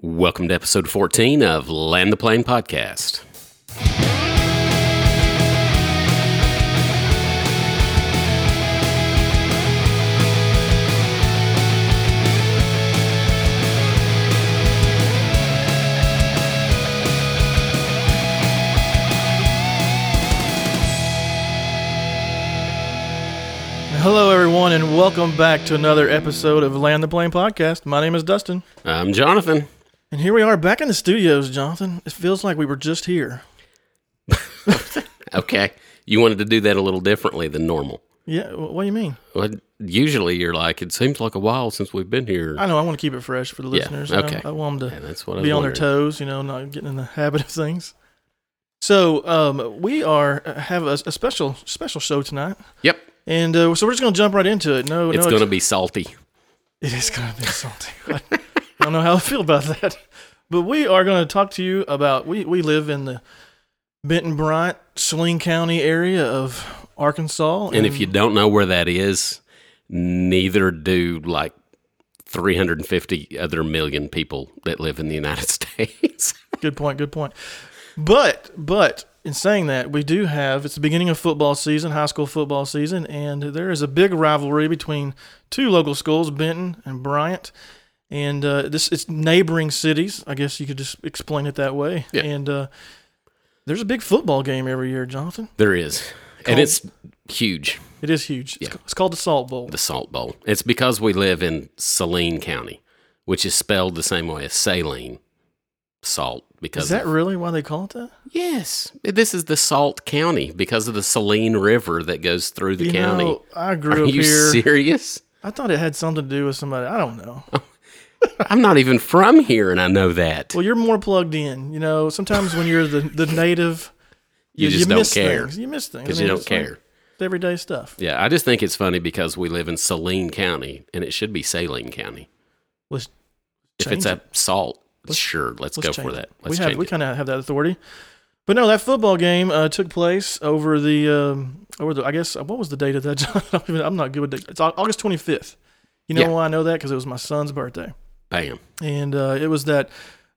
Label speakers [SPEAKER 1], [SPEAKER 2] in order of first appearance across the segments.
[SPEAKER 1] Welcome to episode 14 of Land the Plane podcast.
[SPEAKER 2] Hello, everyone, and welcome back to another episode of Land the Plane podcast. My name is Dustin,
[SPEAKER 1] I'm Jonathan.
[SPEAKER 2] And here we are back in the studios, Jonathan. It feels like we were just here.
[SPEAKER 1] Okay. You wanted to do that a little differently than normal.
[SPEAKER 2] Yeah, what do you mean?
[SPEAKER 1] Well, usually you're like, it seems like a while since we've been here.
[SPEAKER 2] I know I want to keep it fresh for the listeners. know.
[SPEAKER 1] okay.
[SPEAKER 2] I want them to
[SPEAKER 1] that's what
[SPEAKER 2] be on their toes, you know, not getting in the habit of things. So, um, we are uh, have a, a special special show tonight,
[SPEAKER 1] Yep.
[SPEAKER 2] and uh, so we're just going to jump right into it. No,
[SPEAKER 1] It's
[SPEAKER 2] no,
[SPEAKER 1] going to be salty.
[SPEAKER 2] It is going to be salty. I don't know how I feel about that. But we are going to talk to you about we, we live in the Benton Bryant, Saline County area of Arkansas.
[SPEAKER 1] And if you don't know where that is, neither do like 350 other million people that live in the United States.
[SPEAKER 2] good point, good point. But but in saying that, we do have it's the beginning of football season, high school football season, and there is a big rivalry between two local schools, Benton and Bryant. And uh, this it's neighboring cities. I guess you could just explain it that way.
[SPEAKER 1] Yeah.
[SPEAKER 2] And uh, there's a big football game every year, Jonathan.
[SPEAKER 1] there is. And it's huge.
[SPEAKER 2] It is huge. It's,
[SPEAKER 1] Yeah.
[SPEAKER 2] ca- it's called the Salt Bowl.
[SPEAKER 1] the Salt Bowl. It's because we live in Saline County, which is spelled the same way as saline, salt. Because
[SPEAKER 2] Is that
[SPEAKER 1] of-
[SPEAKER 2] really why they call it that?
[SPEAKER 1] yes, this is the Salt County because of the Saline River that goes through the
[SPEAKER 2] you
[SPEAKER 1] county.
[SPEAKER 2] know, I
[SPEAKER 1] Are
[SPEAKER 2] grew up
[SPEAKER 1] you
[SPEAKER 2] here.
[SPEAKER 1] serious?
[SPEAKER 2] I thought it had something to do with somebody. I don't know.
[SPEAKER 1] I'm not even from here, and I know that.
[SPEAKER 2] Well, you're more plugged in. You know, sometimes when you're the, the native,
[SPEAKER 1] You just don't
[SPEAKER 2] miss
[SPEAKER 1] care.
[SPEAKER 2] Things. You miss things
[SPEAKER 1] Because
[SPEAKER 2] I mean,
[SPEAKER 1] you don't
[SPEAKER 2] it's like
[SPEAKER 1] care.
[SPEAKER 2] everyday stuff.
[SPEAKER 1] Yeah, I just think it's funny because we live in Saline County, and it should be Saline County.
[SPEAKER 2] Let's
[SPEAKER 1] If it's
[SPEAKER 2] it.
[SPEAKER 1] a salt, sure, let's,
[SPEAKER 2] Let's
[SPEAKER 1] go for that. Let's
[SPEAKER 2] we have we kind of have that authority. But no, that football game uh, took place over the um, over the. I guess uh, what was the date of that? John? I don't even- I'm not good with dates. It's August 25th. You know
[SPEAKER 1] Yeah.
[SPEAKER 2] why I know that? Because it was my son's birthday.
[SPEAKER 1] Bam.
[SPEAKER 2] and uh, it was that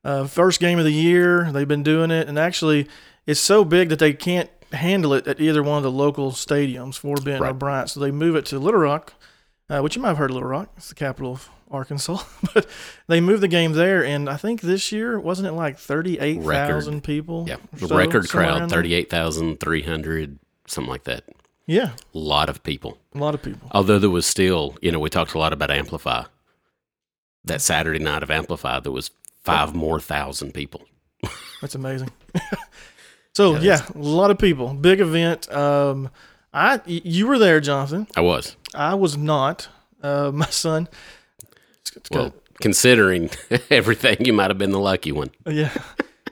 [SPEAKER 2] uh, first game of the year. They've been doing it, and actually, it's so big that they can't handle it at either one of the local stadiums for Benton or Bryant. So they move it to Little Rock, uh, which you might have heard of Little Rock. It's the capital of Arkansas, but they moved the game there, and I think this year wasn't it like thirty-eight thousand people?
[SPEAKER 1] Yeah, the
[SPEAKER 2] so,
[SPEAKER 1] record crowd, thirty-eight thousand three hundred, something like that.
[SPEAKER 2] Yeah,
[SPEAKER 1] A lot of people.
[SPEAKER 2] a lot of people.
[SPEAKER 1] Although there was still, you know, we talked a lot about Amplify. That Saturday night of Amplify, there was five more thousand people.
[SPEAKER 2] That's amazing. so
[SPEAKER 1] Yeah,
[SPEAKER 2] yeah, a lot of people. Big event. Um, I you were there, Jonathan.
[SPEAKER 1] I was.
[SPEAKER 2] I was not. Uh, my son. it's- it's
[SPEAKER 1] Well, considering everything, you might have been the lucky one.
[SPEAKER 2] yeah.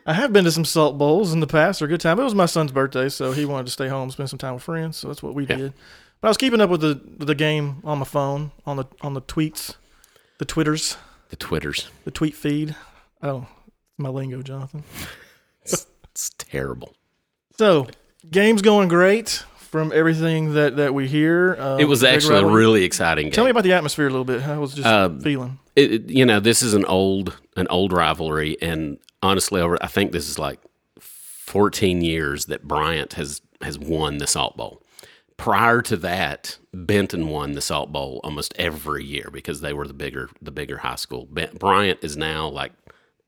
[SPEAKER 2] I have been to some salt bowls in the past. They're a good time. It was my son's birthday, so he wanted to stay home, spend some time with friends. So that's what we
[SPEAKER 1] Yeah.
[SPEAKER 2] did. But I was keeping up with the the game on my phone, on the on the tweets, the twitters,
[SPEAKER 1] The Twitters.
[SPEAKER 2] the tweet feed. Oh, it's my lingo, Jonathan.
[SPEAKER 1] It's, it's terrible.
[SPEAKER 2] So game's going great from everything that that we hear. Um,
[SPEAKER 1] It was actually a really exciting game.
[SPEAKER 2] Tell me about the atmosphere a little bit. How was just
[SPEAKER 1] Um,
[SPEAKER 2] feeling?
[SPEAKER 1] it, it- you know, this is an old an old rivalry, and honestly, over I think this is like 14 years that Bryant has has won the Salt Bowl. Prior to that, Benton won the Salt Bowl almost every year because they were the bigger the bigger high school. Bryant is now like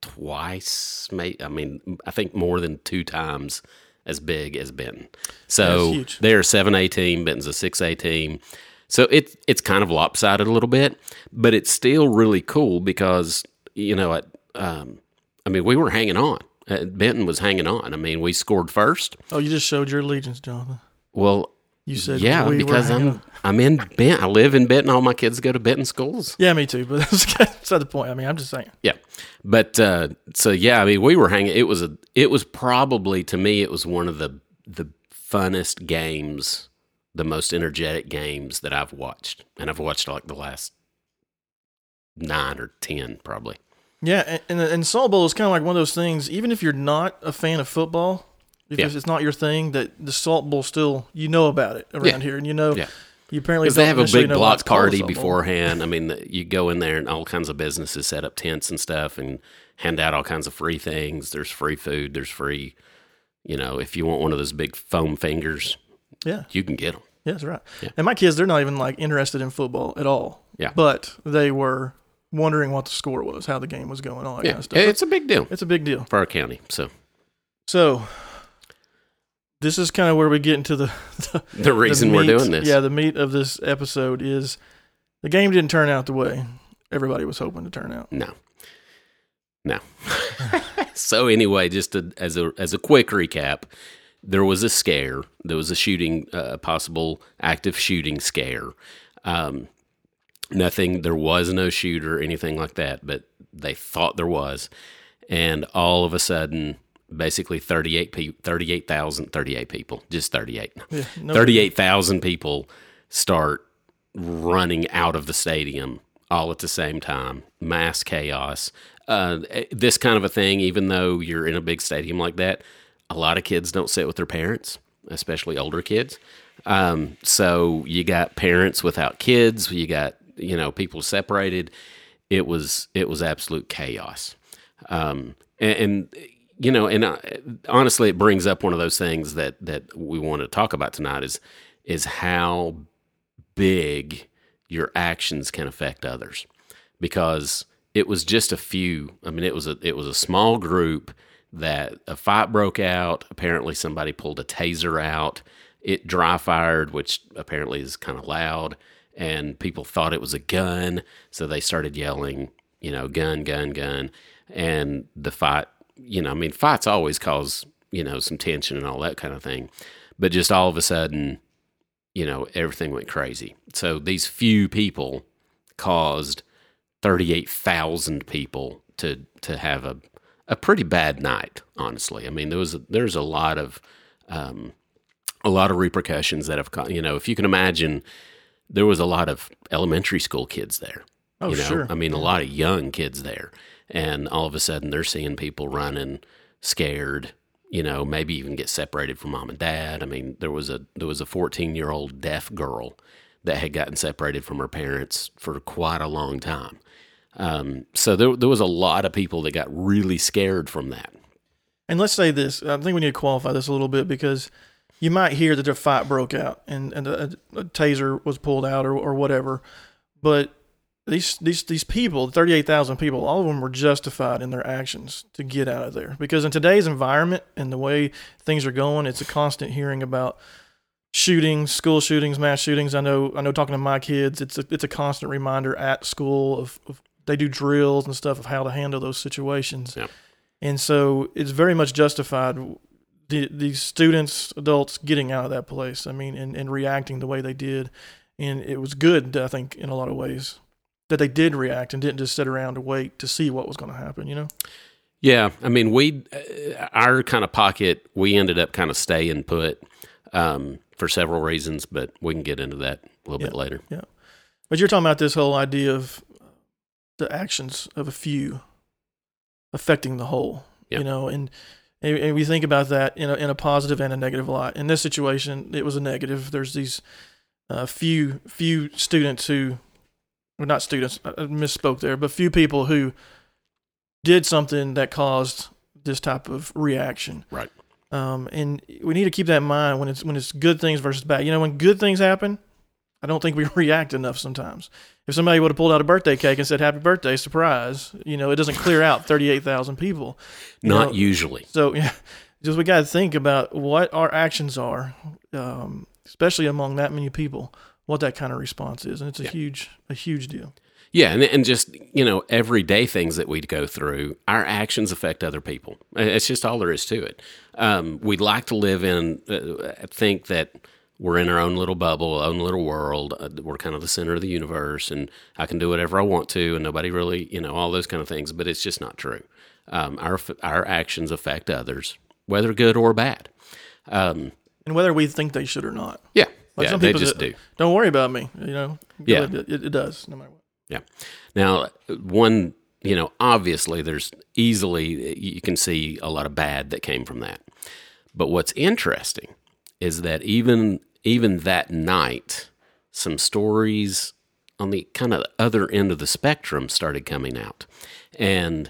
[SPEAKER 1] twice, I mean, I think more than two times as big as Benton. So they're a seven A team. Benton's a six A team. So it it's kind of lopsided a little bit, but it's still really cool because you know, it, um, I mean, we were hanging on. Uh, Benton was hanging on. I mean, we scored first.
[SPEAKER 2] Oh, you just showed your allegiance, Jonathan.
[SPEAKER 1] Well,
[SPEAKER 2] You said
[SPEAKER 1] yeah,
[SPEAKER 2] we
[SPEAKER 1] because I'm. I'm in Benton. I live in Benton. All my kids go to Benton schools.
[SPEAKER 2] Yeah, me too. But that's that's not the point. I mean, I'm just saying.
[SPEAKER 1] Yeah, but uh, so yeah, I mean, we were hanging. It was a. It was probably to me, it was one of the the funnest games, the most energetic games that I've watched, and I've watched like the last nine or ten probably.
[SPEAKER 2] Yeah, and, and, and Salt Bowl is kind of like one of those things. Even if you're not a fan of football, if
[SPEAKER 1] Yeah.
[SPEAKER 2] it's not your thing, that the Salt Bowl still you know about it around
[SPEAKER 1] Yeah.
[SPEAKER 2] here, and you know
[SPEAKER 1] Yeah.
[SPEAKER 2] You apparently
[SPEAKER 1] Because they have a big block
[SPEAKER 2] it's called a
[SPEAKER 1] party beforehand. I mean, you go in there and all kinds of businesses set up tents and stuff and hand out all kinds of free things. There's free food. There's free, you know, if you want one of those big foam fingers,
[SPEAKER 2] Yeah,
[SPEAKER 1] you can get them.
[SPEAKER 2] yeah, that's right. And my kids, they're not even like interested in football at all.
[SPEAKER 1] Yeah.
[SPEAKER 2] but they were wondering what the score was, how the game was going, all that
[SPEAKER 1] Yeah,
[SPEAKER 2] kind of stuff.
[SPEAKER 1] it's a big deal
[SPEAKER 2] it's a big deal.
[SPEAKER 1] for our county. So
[SPEAKER 2] So this is kind of where we get into the, the
[SPEAKER 1] the reason
[SPEAKER 2] the
[SPEAKER 1] we're doing this,
[SPEAKER 2] Yeah, the meat of this episode is the game didn't turn out the way everybody was hoping to turn out.
[SPEAKER 1] No. No. so anyway, just to, as a as a quick recap, there was a scare. There was a shooting, uh, a possible active shooting scare. Um, nothing. There was no shooter, anything like that. But they thought there was, and all of a sudden, basically 38 people, 38,000, 38 people, just 38.
[SPEAKER 2] Yeah, no,
[SPEAKER 1] 38,000 people start running out of the stadium all at the same time. Mass chaos. Uh, this kind of a thing, even though you're in a big stadium like that, a lot of kids don't sit with their parents, especially older kids. Um, so you got parents without kids. You got you know people separated. It was it was absolute chaos. Um, and, and you know, and uh, honestly, it brings up one of those things that that we want to talk about tonight is is how big your actions can affect others. Because it was just a few i mean it was a it was a small group that a fight broke out. Apparently somebody pulled a taser out. It dry fired which apparently is kind of loud and people thought it was a gun so they started yelling you know gun gun gun. And the fight you know i mean fights always cause you know some tension and all that kind of thing but just all of a sudden you know, everything went crazy. So these few people caused 38,000 people to to have a a pretty bad night, honestly. I mean, there was a, there's a lot of um, a lot of repercussions that have you know, if you can imagine there was a lot of elementary school kids there.
[SPEAKER 2] Oh,
[SPEAKER 1] you know?
[SPEAKER 2] sure.
[SPEAKER 1] I mean, a lot of young kids there. And all of a sudden they're seeing people running scared, you know, maybe even get separated from mom and dad. I mean, there was a there was a 14-year-old deaf girl that had gotten separated from her parents for quite a long time. Um, so there there was a lot of people that got really scared from that.
[SPEAKER 2] And let's say this. I think we need to qualify this a little bit because you might hear that a fight broke out and, and a, a taser was pulled out or, or whatever. But these these these people, thirty eight thousand people, all of them were justified in their actions to get out of there. Because in today's environment and the way things are going, it's a constant hearing about shootings, school shootings, mass shootings. I know I know talking to my kids, it's a it's a constant reminder at school of, of they do drills and stuff of how to handle those situations.
[SPEAKER 1] Yeah.
[SPEAKER 2] And so it's very much justified the these students, adults getting out of that place. I mean, and, and reacting the way they did. And it was good, I think, in a lot of ways, that they did react and didn't just sit around and wait to see what was going to happen, you know?
[SPEAKER 1] Yeah, I mean, we our kind of pocket, we ended up kind of staying put um, for several reasons, but we can get into that a little bit later. Yeah.
[SPEAKER 2] But you're talking about this whole idea of the actions of a few affecting the whole,
[SPEAKER 1] Yeah.
[SPEAKER 2] you know, and, and and we think about that in a, in a positive and a negative light. In this situation, it was a negative. There's these uh, few few students who, well, not students, I misspoke there, but few people who did something that caused this type of reaction.
[SPEAKER 1] Right.
[SPEAKER 2] Um, and we need to keep that in mind when it's when it's good things versus bad. You know, when good things happen, I don't think we react enough sometimes. If somebody would have pulled out a birthday cake and said "Happy Birthday," surprise, you know, it doesn't clear out thirty-eight thousand people.
[SPEAKER 1] Not
[SPEAKER 2] know,
[SPEAKER 1] usually.
[SPEAKER 2] So yeah, just we got to think about what our actions are, um, especially among that many people. What that kind of response is, and it's a
[SPEAKER 1] Yeah.
[SPEAKER 2] huge, a huge deal.
[SPEAKER 1] Yeah, and and just you know everyday things that we go through, our actions affect other people. It's just all there is to it. Um, we'd like to live in, uh, think that we're in our own little bubble, own little world. Uh, we're kind of the center of the universe, and I can do whatever I want to, and nobody really, you know, all those kind of things. But it's just not true. Um, our our actions affect others, whether good or bad. Um,
[SPEAKER 2] And whether we think they should or not,
[SPEAKER 1] yeah,
[SPEAKER 2] Like
[SPEAKER 1] yeah,
[SPEAKER 2] some
[SPEAKER 1] they
[SPEAKER 2] people
[SPEAKER 1] just do.
[SPEAKER 2] don't worry about me. You know,
[SPEAKER 1] Yeah.
[SPEAKER 2] it, it, it does no matter what.
[SPEAKER 1] Yeah. Now, one, you know, obviously there's easily, you can see a lot of bad that came from that. But what's interesting is that even even that night some stories on the kind of other end of the spectrum started coming out. And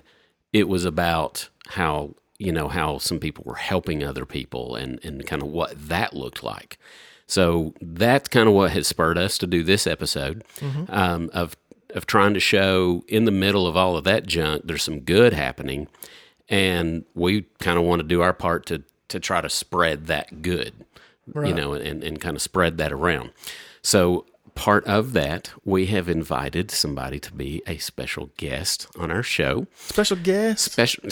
[SPEAKER 1] it was about how, you know, how some people were helping other people and, and kind of what that looked like. So that's kind of what has spurred us to do this episode um, of of trying to show in the middle of all of that junk, there's some good happening, and we kind of want to do our part to to try to spread that good, you know, and, and kind of spread that around. So part of that, we have invited somebody to be a special guest on our show.
[SPEAKER 2] Special guest.
[SPEAKER 1] Special,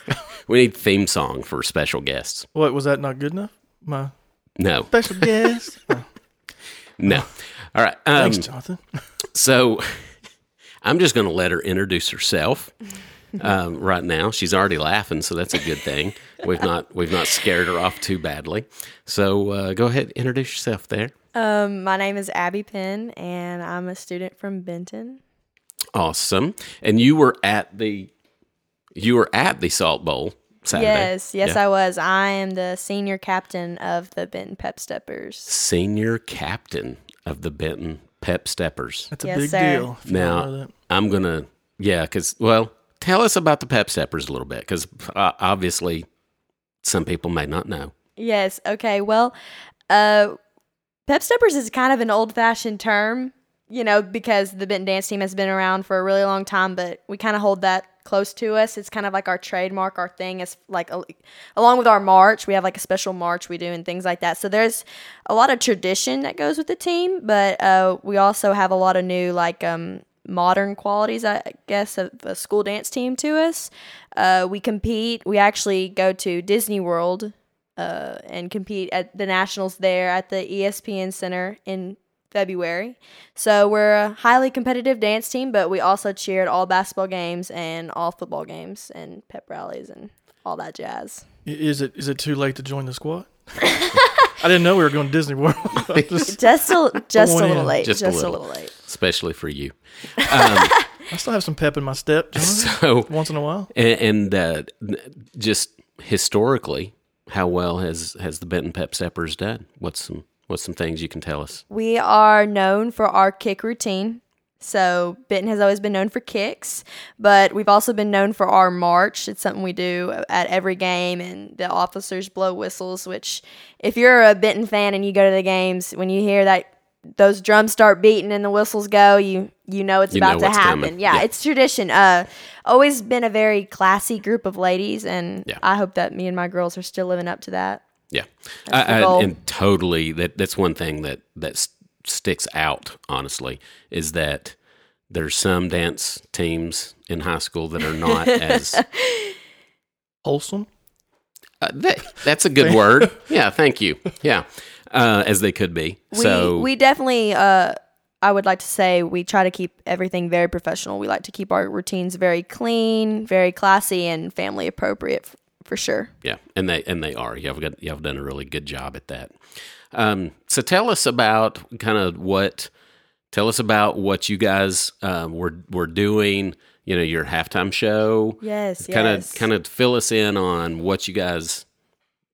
[SPEAKER 1] we need theme song for special guests.
[SPEAKER 2] What was that not good enough? My
[SPEAKER 1] No,
[SPEAKER 2] special guest. Oh,
[SPEAKER 1] no. All right. Um,
[SPEAKER 2] thanks, Jonathan.
[SPEAKER 1] So I'm just going to let her introduce herself um, right now. She's already laughing, so that's a good thing. We've not we've not scared her off too badly. So uh, go ahead, introduce yourself there.
[SPEAKER 3] Um, my name is Abby Penn, and I'm a student from Benton.
[SPEAKER 1] Awesome. And you were at the you were at the Salt Bowl Saturday.
[SPEAKER 3] Yes, yes,
[SPEAKER 1] Yeah.
[SPEAKER 3] I was. I am the senior captain of the Benton Pep Steppers.
[SPEAKER 1] Senior captain of the Benton Pep Steppers.
[SPEAKER 2] That's a
[SPEAKER 3] Yes,
[SPEAKER 2] big
[SPEAKER 3] sir.
[SPEAKER 2] deal. if you don't know
[SPEAKER 1] Now
[SPEAKER 2] that.
[SPEAKER 1] I'm gonna yeah, because well, tell us about the Pep Steppers a little bit, because uh, obviously some people may not know.
[SPEAKER 3] Yes. Okay. Well, uh, Pep Steppers is kind of an old-fashioned term, you know, because the Benton dance team has been around for a really long time, but we kind of hold that close to us. It's kind of like our trademark, our thing is like along with our march, we have like a special march we do and things like that. So there's a lot of tradition that goes with the team, but uh, we also have a lot of new like um modern qualities, I guess, of a school dance team to us. Uh, we compete. We actually go to Disney World uh, and compete at the nationals there at the ESPN Center in February. So we're a highly competitive dance team, but we also cheer at all basketball games and all football games and pep rallies and all that jazz.
[SPEAKER 2] Is it is it too late to join the squad? I didn't know we were going to Disney World. Just-
[SPEAKER 3] Just a, just a little
[SPEAKER 2] in.
[SPEAKER 3] late.
[SPEAKER 1] Just
[SPEAKER 3] Just,
[SPEAKER 1] a
[SPEAKER 3] a,
[SPEAKER 1] little.
[SPEAKER 3] little. late.
[SPEAKER 1] especially for you.
[SPEAKER 2] I still have some pep in my step, Jonathan,
[SPEAKER 1] So,
[SPEAKER 2] once in a while.
[SPEAKER 1] and, and uh, just historically, how well has has the Benton Pep Steppers done? What's some what's some things you can tell us?
[SPEAKER 3] We are known for our kick routine. So Benton has always been known for kicks, but we've also been known for our march. It's something we do at every game, and the officers blow whistles. Which, if you're a Benton fan and you go to the games, when you hear that those drums start beating and the whistles go, you you know it's
[SPEAKER 1] You know
[SPEAKER 3] about to happen. Yeah,
[SPEAKER 1] Yeah.
[SPEAKER 3] it's tradition. Uh, always been a very classy group of ladies, and
[SPEAKER 1] Yeah.
[SPEAKER 3] I hope that me and my girls are still living up to that.
[SPEAKER 1] Yeah,
[SPEAKER 3] That's the
[SPEAKER 1] I, I, and totally that that's one thing that that s- sticks out. Honestly, is that there's some dance teams in high school that are not as
[SPEAKER 2] Wholesome.
[SPEAKER 1] uh, that, that's a good word. Yeah, thank you. Yeah, uh, as they could be.
[SPEAKER 3] we,
[SPEAKER 1] so
[SPEAKER 3] we definitely uh i would like to say we try to keep everything very professional we like to keep our routines very clean very classy and family appropriate f- for sure
[SPEAKER 1] Yeah, and they and they are. You've got you've done a really good job at that. Um, so tell us about kind of what. Tell us about what you guys um, were were doing. You know, your halftime show.
[SPEAKER 3] yes
[SPEAKER 1] Kind of
[SPEAKER 3] yes.
[SPEAKER 1] kind of fill us in on what you guys.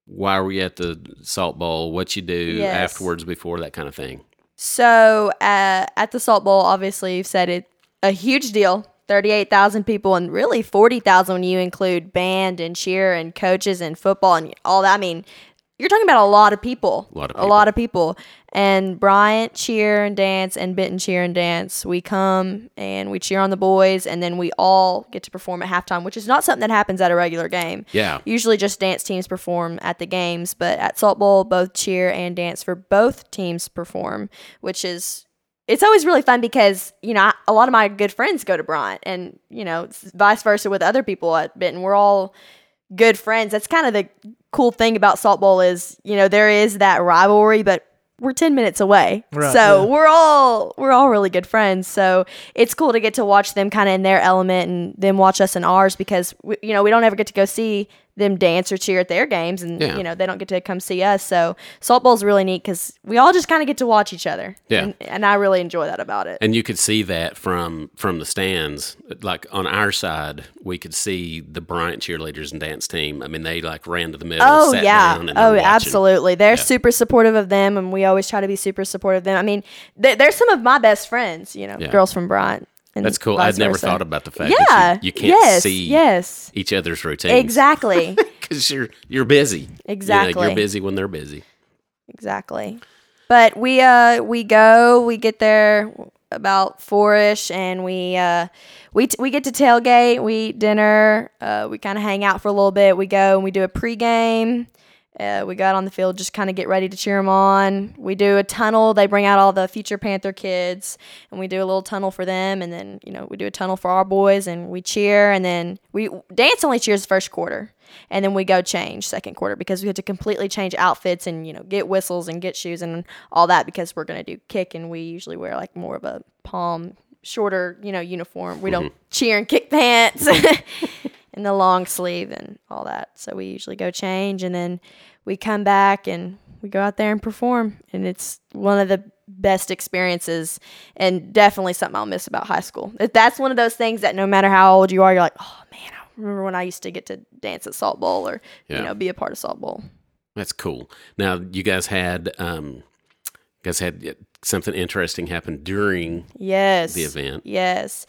[SPEAKER 1] Why were you at the Salt Bowl? What you do
[SPEAKER 3] Yes.
[SPEAKER 1] afterwards, before that kind of thing.
[SPEAKER 3] so uh, at the salt bowl obviously you've said it a huge deal 38,000 people and really 40,000 when you include band and cheer and coaches and football and all that i mean you're talking about a lot of people.
[SPEAKER 1] A lot of
[SPEAKER 3] A lot of people. And Bryant cheer and dance and Benton cheer and dance. We come and we cheer on the boys and then we all get to perform at halftime, which is not something that happens at a regular game.
[SPEAKER 1] Yeah.
[SPEAKER 3] Usually just dance teams perform at the games, but at Salt Bowl both cheer and dance for both teams perform, which is it's always really fun because you know a lot of my good friends go to Bryant, and you know vice versa with other people at Benton. We're all good friends. That's kind of the cool thing about Salt Bowl is you know there is that rivalry, but we're ten minutes away,
[SPEAKER 2] Right,
[SPEAKER 3] so
[SPEAKER 2] yeah.
[SPEAKER 3] we're all we're all really good friends. So it's cool to get to watch them kind of in their element and them watch us in ours because we, you know we don't ever get to go see them dance or cheer at their games, and
[SPEAKER 1] Yeah.
[SPEAKER 3] you know they don't get to come see us. So Salt Bowl's really neat because we all just kind of get to watch each other.
[SPEAKER 1] Yeah.
[SPEAKER 3] and, and I really enjoy that about it.
[SPEAKER 1] And you could see that from from the stands. Like on our side, we could see the Bryant cheerleaders and dance team. I mean, they like ran to the middle.
[SPEAKER 3] Oh
[SPEAKER 1] sat
[SPEAKER 3] yeah.
[SPEAKER 1] down, and
[SPEAKER 3] Oh, absolutely. They're super supportive of them, and we always try to be super supportive of them. I mean, they're, they're some of my best friends. You know,
[SPEAKER 1] Yeah.
[SPEAKER 3] girls from Bryant.
[SPEAKER 1] That's cool. I'd never
[SPEAKER 3] versa.
[SPEAKER 1] thought about the fact
[SPEAKER 3] Yeah.
[SPEAKER 1] that you, you can't
[SPEAKER 3] yes.
[SPEAKER 1] see
[SPEAKER 3] Yes.
[SPEAKER 1] each other's routines.
[SPEAKER 3] Exactly.
[SPEAKER 1] Because you're you're busy. You know,
[SPEAKER 3] Exactly.
[SPEAKER 1] you're busy when they're busy.
[SPEAKER 3] exactly. But we uh we go, we get there about four-ish, and we uh we t- we get to tailgate, we eat dinner, uh, we kind of hang out for a little bit. We go and we do a pregame. Uh, we got on the field, just kind of get ready to cheer them on. We do a tunnel. They bring out all the future Panther kids, and we do a little tunnel for them. And then you know we do a tunnel for our boys, and we cheer. And then we dance only cheers the first quarter, and then we go change second quarter because we had to completely change outfits and you know get whistles and get shoes and all that because we're gonna do kick, and we usually wear like more of a palm shorter you know uniform. We don't cheer and kick pants. and the long sleeve and all that. So we usually go change and then we come back and we go out there and perform. And it's one of the best experiences and definitely something I'll miss about high school. That's one of those things that no matter how old you are, you're like, oh man, I remember when I used to get to dance at Salt Bowl or,
[SPEAKER 1] Yeah.
[SPEAKER 3] you know, be a part of Salt Bowl.
[SPEAKER 1] That's cool. Now you guys had um, you guys had something interesting happen during
[SPEAKER 3] Yes.
[SPEAKER 1] the event.
[SPEAKER 3] Yes.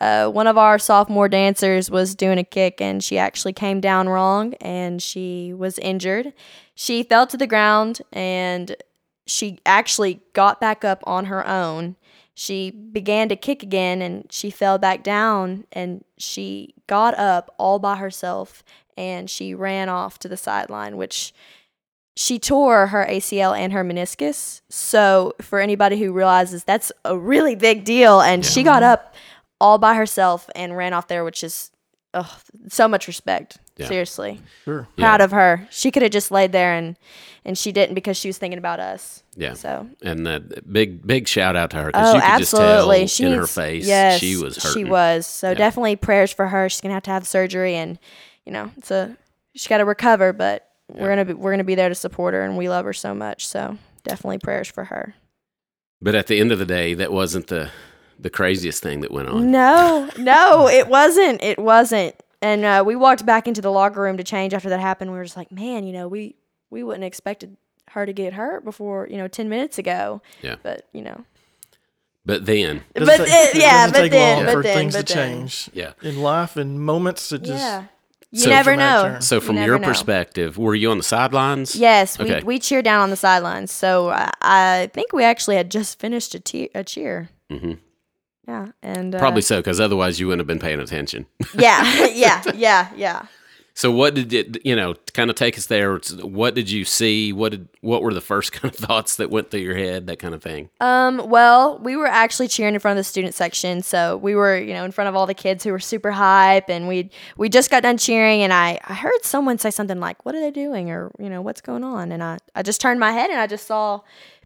[SPEAKER 3] Uh, one of our sophomore dancers was doing a kick and she actually came down wrong and she was injured. She fell to the ground and she actually got back up on her own. She began to kick again and she fell back down and she got up all by herself and she ran off to the sideline, which she tore her ACL and her meniscus. So, for anybody who realizes that's a really big deal, and she got up all by herself and ran off there, which is ugh, so much respect.
[SPEAKER 1] Yeah.
[SPEAKER 3] Seriously,
[SPEAKER 2] Sure.
[SPEAKER 3] proud of her. She could have just laid there and and she didn't because she was thinking about us.
[SPEAKER 1] Yeah.
[SPEAKER 3] So.
[SPEAKER 1] And uh, big big shout out to her because
[SPEAKER 3] Oh,
[SPEAKER 1] you could
[SPEAKER 3] absolutely!
[SPEAKER 1] just
[SPEAKER 3] she
[SPEAKER 1] tell in her face
[SPEAKER 3] yes,
[SPEAKER 1] she was hurting.
[SPEAKER 3] She was. So
[SPEAKER 1] Yeah.
[SPEAKER 3] definitely prayers for her. She's gonna have to have surgery, and you know, it's a she's got to recover. But we're gonna be we're gonna be there to support her, and we love her so much. So definitely prayers for her.
[SPEAKER 1] But at the end of the day, that wasn't the the craziest thing that went on.
[SPEAKER 3] No, no, it wasn't. It wasn't. And uh, we walked back into the locker room to change after that happened. We were just like, man, you know, we we wouldn't expected her to get hurt before you know ten minutes ago.
[SPEAKER 1] Yeah.
[SPEAKER 3] But you know,
[SPEAKER 1] But then,
[SPEAKER 2] Doesn't
[SPEAKER 3] But
[SPEAKER 2] take-
[SPEAKER 3] it-
[SPEAKER 2] it
[SPEAKER 3] yeah,
[SPEAKER 2] doesn't
[SPEAKER 3] but
[SPEAKER 2] take
[SPEAKER 3] then-
[SPEAKER 2] long
[SPEAKER 3] but
[SPEAKER 2] for
[SPEAKER 3] then-
[SPEAKER 2] things
[SPEAKER 3] but
[SPEAKER 2] to
[SPEAKER 3] then.
[SPEAKER 2] change
[SPEAKER 1] yeah.
[SPEAKER 2] in life in moments that just
[SPEAKER 3] yeah, you
[SPEAKER 1] So
[SPEAKER 3] never know.
[SPEAKER 2] turn.
[SPEAKER 1] So from
[SPEAKER 3] never
[SPEAKER 1] your
[SPEAKER 3] know.
[SPEAKER 1] perspective, were you on the sidelines?
[SPEAKER 3] Yes,
[SPEAKER 1] Okay.
[SPEAKER 3] we we cheered down on the sidelines. So I, I think we actually had just finished a, te- a cheer.
[SPEAKER 1] Mhm.
[SPEAKER 3] Yeah, and uh,
[SPEAKER 1] Probably so, because otherwise you wouldn't have been paying attention.
[SPEAKER 3] yeah, yeah, yeah, yeah.
[SPEAKER 1] so what did it, you know, kind of take us there? What did you see? What did what were the first kind of thoughts that went through your head? That kind of thing.
[SPEAKER 3] Um, well, we were actually cheering in front of the student section, so we were, you know, in front of all the kids who were super hype, and we we just got done cheering, and I I heard someone say something like, "What are they doing?" or you know, "What's going on?" And I I just turned my head and I just saw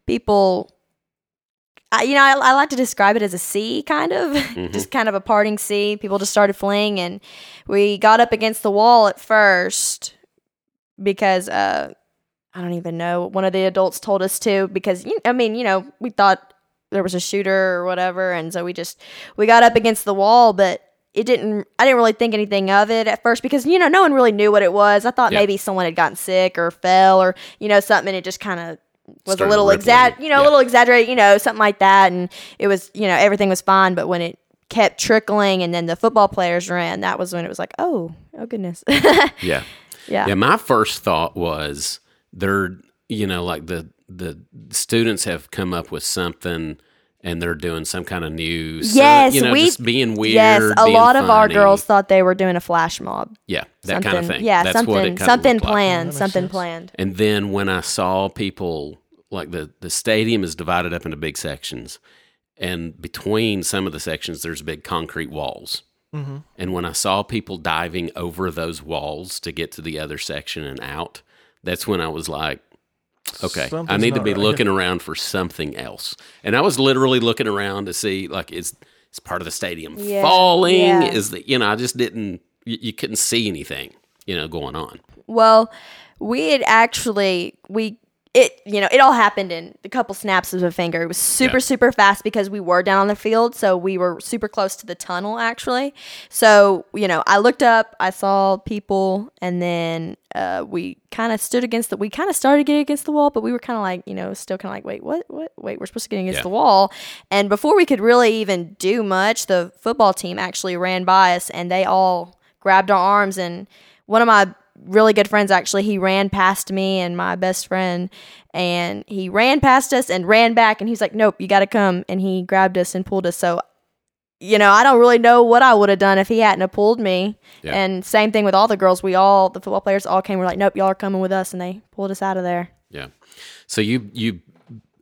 [SPEAKER 3] people. I, you know, I, I like to describe it as a sea, kind of, just kind of a parting sea. People just started fleeing, and we got up against the wall at first because uh, I don't even know. One of the adults told us to because I mean, you know, we thought there was a shooter or whatever, and so we just we got up against the wall, but it didn't. I didn't really think anything of it at first because you know no one really knew what it was. I thought
[SPEAKER 1] Yeah.
[SPEAKER 3] maybe someone had gotten sick or fell or you know something, and it just kind of was a little exag, you know,
[SPEAKER 1] Yeah.
[SPEAKER 3] a little exaggerated, you know, something like that, and it was you know everything was fine, but when it kept trickling and then the football players ran, that was when it was like, oh, oh goodness,
[SPEAKER 1] Yeah.
[SPEAKER 3] yeah.
[SPEAKER 1] Yeah, my first thought was they're you know like the the students have come up with something and they're doing some kind of news.
[SPEAKER 3] Yes,
[SPEAKER 1] you know,
[SPEAKER 3] we-
[SPEAKER 1] just being weird.
[SPEAKER 3] Yes, a
[SPEAKER 1] being
[SPEAKER 3] lot of our girls thought they were doing a flash mob.
[SPEAKER 1] Yeah, that
[SPEAKER 3] something,
[SPEAKER 1] kind of thing.
[SPEAKER 3] Yeah,
[SPEAKER 1] That's
[SPEAKER 3] something,
[SPEAKER 1] what it
[SPEAKER 3] something
[SPEAKER 1] looked like.
[SPEAKER 3] planned, something
[SPEAKER 2] sense.
[SPEAKER 3] planned.
[SPEAKER 1] And then when I saw people like the the stadium is divided up into big sections, and between some of the sections there's big concrete walls.
[SPEAKER 2] Mhm.
[SPEAKER 1] And when I saw people diving over those walls to get to the other section and out, that's when I was like, okay, I need to be
[SPEAKER 2] right.
[SPEAKER 1] looking around for something else. And I was literally looking around to see like is is part of the stadium
[SPEAKER 3] Yeah,
[SPEAKER 1] falling?
[SPEAKER 3] yeah.
[SPEAKER 1] Is the you know I just didn't you, you couldn't see anything. you know, going on?
[SPEAKER 3] Well, we had actually we it you know it all happened in a couple snaps of a finger. It was super
[SPEAKER 1] Yeah.
[SPEAKER 3] super fast because we were down on the field, so we were super close to the tunnel actually. So you know I looked up, I saw people, and then uh, we kind of stood against the. We kind of started getting against the wall, but we were kind of like you know still kind of like wait what what wait we're supposed to get against
[SPEAKER 1] Yeah.
[SPEAKER 3] the wall, and before we could really even do much, the football team actually ran by us and they all grabbed our arms and one of my really good friends actually he ran past me and my best friend and he ran past us and ran back and he's like nope you got to come and he grabbed us and pulled us so you know i don't really know what i would have done if he hadn't have pulled me
[SPEAKER 1] Yeah.
[SPEAKER 3] and same thing with all the girls we all the football players all came we're like nope y'all are coming with us and they pulled us out of there
[SPEAKER 1] Yeah. So you you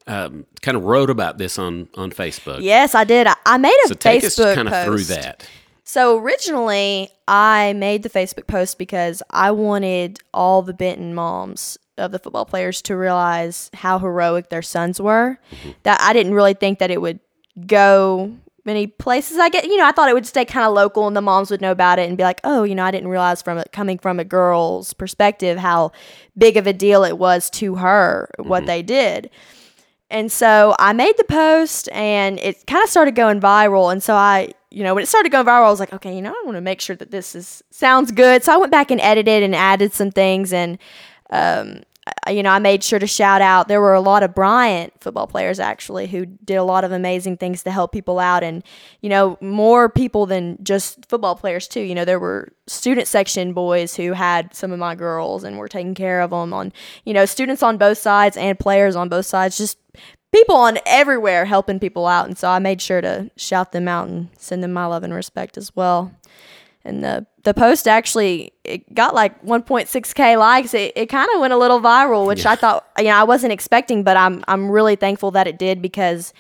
[SPEAKER 1] um, kind of wrote about this on on Facebook.
[SPEAKER 3] yes i did i, I made a
[SPEAKER 1] So take us
[SPEAKER 3] facebook
[SPEAKER 1] kind of through that.
[SPEAKER 3] So originally, I made the Facebook post because I wanted all the Benton moms of the football players to realize how heroic their sons were. Mm-hmm. That I didn't really think that it would go many places. I get, you know, I thought it would stay kind of local and the moms would know about it and be like, oh, you know, I didn't realize from it coming from a girl's perspective how big of a deal it was to her what mm-hmm. they did. And so I made the post and it kind of started going viral. And so I, you know, when it started going viral, I was like, okay, you know, I want to make sure that this is sounds good. So I went back and edited and added some things and um I- you know, I made sure to shout out. There were a lot of Bryant football players actually who did a lot of amazing things to help people out, and you know, more people than just football players too. You know, there were student section boys who had some of my girls and were taking care of them. On you know, students on both sides and players on both sides, just people on everywhere helping people out. And so I made sure to shout them out and send them my love and respect as well and the the post actually it got like 1.6k likes it, it kind of went a little viral which i thought you know i wasn't expecting but i'm i'm really thankful that it did because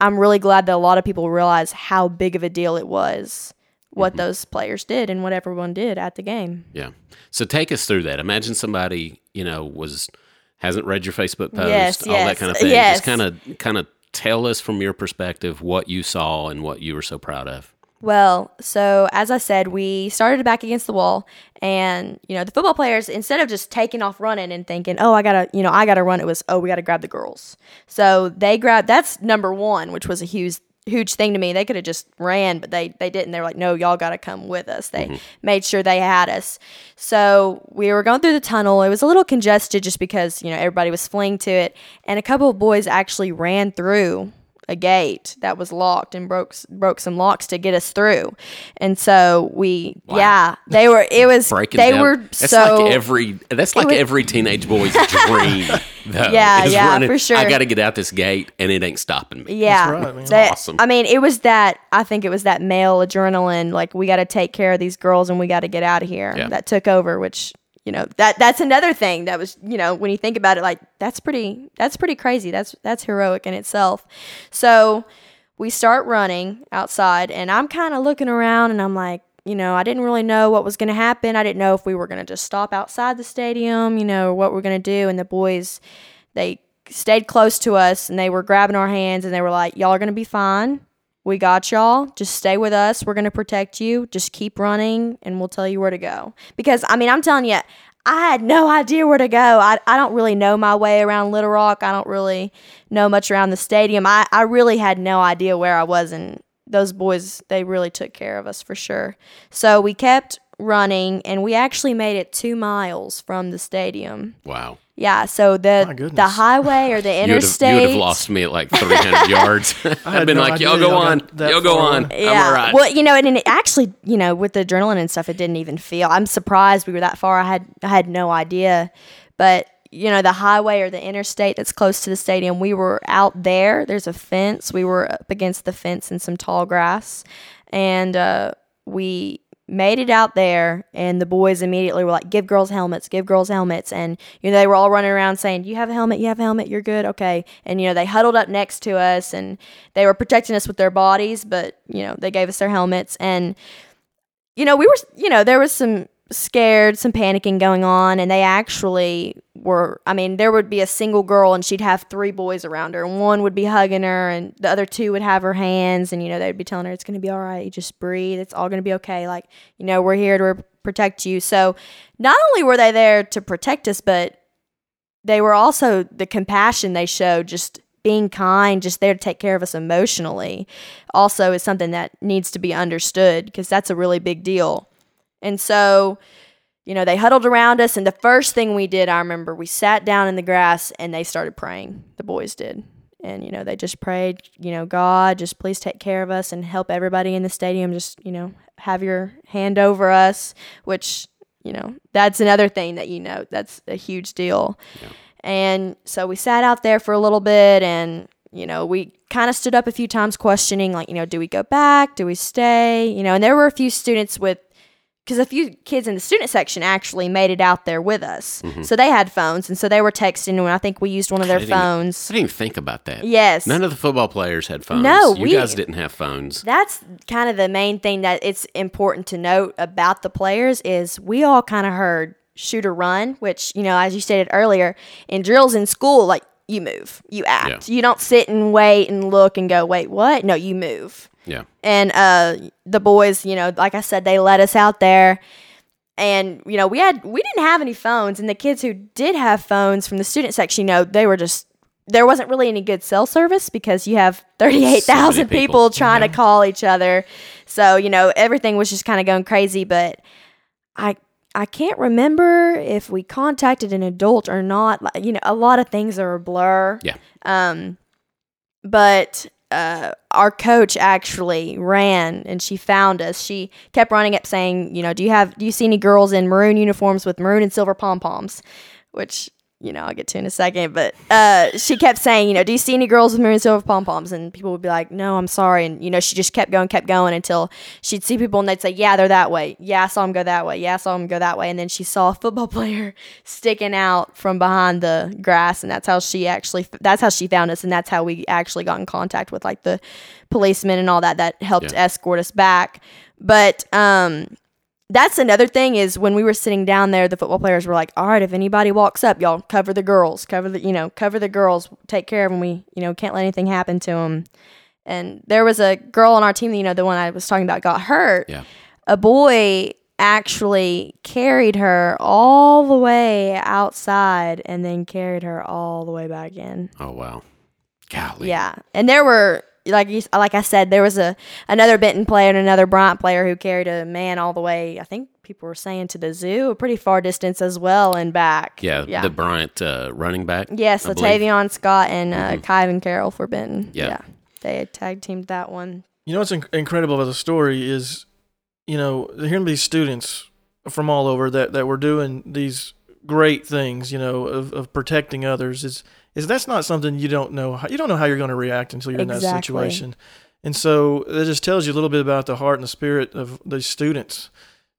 [SPEAKER 3] i'm really glad that a lot of people realize how big of a deal it was what mm-hmm. those players did and what everyone did at the game
[SPEAKER 1] Yeah. So take us through that. Imagine somebody, you know, was hasn't read your Facebook post,
[SPEAKER 3] Yes,
[SPEAKER 1] all that kind of thing.
[SPEAKER 3] yes.
[SPEAKER 1] Just kind of kind of tell us from your perspective what you saw and what you were so proud of.
[SPEAKER 3] Well, so as I said, we started back against the wall, and you know the football players instead of just taking off running and thinking, "Oh, I gotta, you know, I gotta run," it was, "Oh, we gotta grab the girls." So they grabbed. That's number one, which was a huge, huge thing to me. They could have just ran, but they they didn't. They were like, "No, y'all gotta come with us." They mm-hmm. made sure they had us. So we were going through the tunnel. It was a little congested just because you know everybody was fleeing to it, and a couple of boys actually ran through a gate that was locked and broke broke some locks to get us through. And so we yeah, they were it was
[SPEAKER 1] Breaking
[SPEAKER 3] they
[SPEAKER 1] down.
[SPEAKER 3] were
[SPEAKER 1] that's
[SPEAKER 3] so
[SPEAKER 1] like every that's like
[SPEAKER 3] was-
[SPEAKER 1] every teenage boy's dream. Though,
[SPEAKER 3] Yeah, yeah,
[SPEAKER 1] running,
[SPEAKER 3] for sure.
[SPEAKER 1] I got to get out this gate, and it ain't stopping me.
[SPEAKER 3] yeah.
[SPEAKER 2] right, man.
[SPEAKER 3] that-
[SPEAKER 1] Awesome.
[SPEAKER 3] I mean, it was that I think it was that male adrenaline like we got to take care of these girls and we got to get out of here
[SPEAKER 1] Yeah.
[SPEAKER 3] that took over which you know that that's another thing that was you know when you think about it like that's pretty that's pretty crazy. That's that's heroic in itself. So we start running outside and i'm kind of looking around and i'm like you know i didn't really know what was going to happen. I didn't know if we were going to just stop outside the stadium you know what we're going to do. And the boys they stayed close to us and they were grabbing our hands and they were like y'all are going to be fine we got y'all. Just stay with us. We're going to protect you. Just keep running and we'll tell you where to go. Because, I mean, I'm telling you, I had no idea where to go. I, I don't really know my way around Little Rock. I don't really know much around the stadium. I, I really had no idea where I was. And those boys, they really took care of us for sure. So we kept running and we actually made it two miles from the stadium.
[SPEAKER 1] Wow.
[SPEAKER 3] Yeah. So the, the highway or the
[SPEAKER 1] You would, have,
[SPEAKER 3] interstate.
[SPEAKER 1] you would have lost me at like 300 yards. I'd
[SPEAKER 2] had
[SPEAKER 1] been
[SPEAKER 2] no
[SPEAKER 1] like,
[SPEAKER 2] idea
[SPEAKER 1] y'all go on.
[SPEAKER 2] got that
[SPEAKER 1] Y'all go
[SPEAKER 2] far
[SPEAKER 1] on.
[SPEAKER 2] on.
[SPEAKER 1] I'm all right.
[SPEAKER 3] Well, you know, and, and it actually, you know, with the adrenaline and stuff, it didn't even feel. I'm surprised we were that far. I had I had no idea, but you know, the highway or the interstate that's close to the stadium, we were out there. There's a fence. We were up against the fence in some tall grass, and uh, we made it out there and the boys immediately were like give girls helmets give girls helmets and you know they were all running around saying you have a helmet you have a helmet you're good okay and you know they huddled up next to us and they were protecting us with their bodies but you know they gave us their helmets and you know we were you know there was some scared some panicking going on and they actually were i mean there would be a single girl and she'd have three boys around her and one would be hugging her and the other two would have her hands and you know they'd be telling her it's going to be all right you just breathe it's all going to be okay like you know we're here to protect you. So not only were they there to protect us, but they were also the compassion they showed, just being kind, just there to take care of us emotionally, also is something that needs to be understood because that's a really big deal. And so, you know, they huddled around us, and the first thing we did, I remember, we sat down in the grass and they started praying. The boys did. And, you know, they just prayed, you know, God, just please take care of us and help everybody in the stadium. Just, you know, have your hand over us, which, you know, that's another thing that, you know, that's a huge deal.
[SPEAKER 1] Yeah.
[SPEAKER 3] And so we sat out there for a little bit and, you know, we kind of stood up a few times questioning, like, you know, do we go back? Do we stay? You know, and there were a few students with, because a few kids in the student section actually made it out there with us. Mm-hmm. So they had phones. And so they were texting, and I think we used one of their
[SPEAKER 1] I
[SPEAKER 3] phones.
[SPEAKER 1] I didn't even think about that.
[SPEAKER 3] Yes.
[SPEAKER 1] None of the football players had phones.
[SPEAKER 3] No,
[SPEAKER 1] you
[SPEAKER 3] we-
[SPEAKER 1] guys didn't have phones.
[SPEAKER 3] that's kind of the main thing that it's important to note about the players is we all kind of heard shoot or run, which you know, as you stated earlier, in drills in school, like you move, you act, you don't sit and wait and look and go, wait, what? No, you move.
[SPEAKER 1] Yeah.
[SPEAKER 3] And uh, the boys, you know, like I said, they let us out there. And you know, we had we didn't have any phones, and the kids who did have phones from the student section, you know, they were just there wasn't really any good cell service because you have thirty eight thousand
[SPEAKER 1] people.
[SPEAKER 3] people trying to call each other. So you know, everything was just kind of going crazy. But I I can't remember if we contacted an adult or not. Like, You know, a lot of things are a blur.
[SPEAKER 1] Yeah.
[SPEAKER 3] Um, but uh, our coach actually ran and she found us. She kept running up saying, you know, do you have do you see any girls in maroon uniforms with maroon and silver pom poms? Which you know I'll get to in a second. But uh, she kept saying, you know, do you see any girls with maroon and silver pom poms? And people would be like, no, I'm sorry. And you know, she just kept going, kept going until she'd see people and they'd say, yeah, they're that way. Yeah, I saw them go that way. Yeah, I saw them go that way. And then she saw a football player sticking out from behind the grass, and that's how she actually that's how she found us, and that's how we actually got in contact with like the policemen and all that that helped
[SPEAKER 1] Yeah.
[SPEAKER 3] escort us back. But um, that's another thing is when we were sitting down there, the football players were like, "All right, if anybody walks up, y'all cover the girls, cover the you know cover the girls, take care of them. We you know can't let anything happen to them." And there was a girl on our team, you know, the one I was talking about, got hurt
[SPEAKER 1] Yeah.
[SPEAKER 3] a boy actually carried her all the way outside and then carried her all the way back in.
[SPEAKER 1] Oh wow. Golly.
[SPEAKER 3] Yeah, and there were like you, like I said, there was a another Benton player and another Bryant player who carried a man all the way. I think people were saying to the zoo, a pretty far distance as well and back.
[SPEAKER 1] Yeah.
[SPEAKER 3] yeah.
[SPEAKER 1] The Bryant uh, running back.
[SPEAKER 3] yes,
[SPEAKER 1] I believe. Mm-hmm.
[SPEAKER 3] Latavion Scott and uh, Kyvan Carroll for Benton.
[SPEAKER 1] Yeah.
[SPEAKER 3] they had tag teamed that one.
[SPEAKER 2] You know what's inc- incredible about the story is, you know, hearing these students from all over that, that were doing these great things, you know, of, of protecting others is is that's not something you don't know. How, you don't know how you're going to react until you're in that situation, and so that just tells you a little bit about the heart and the spirit of these students.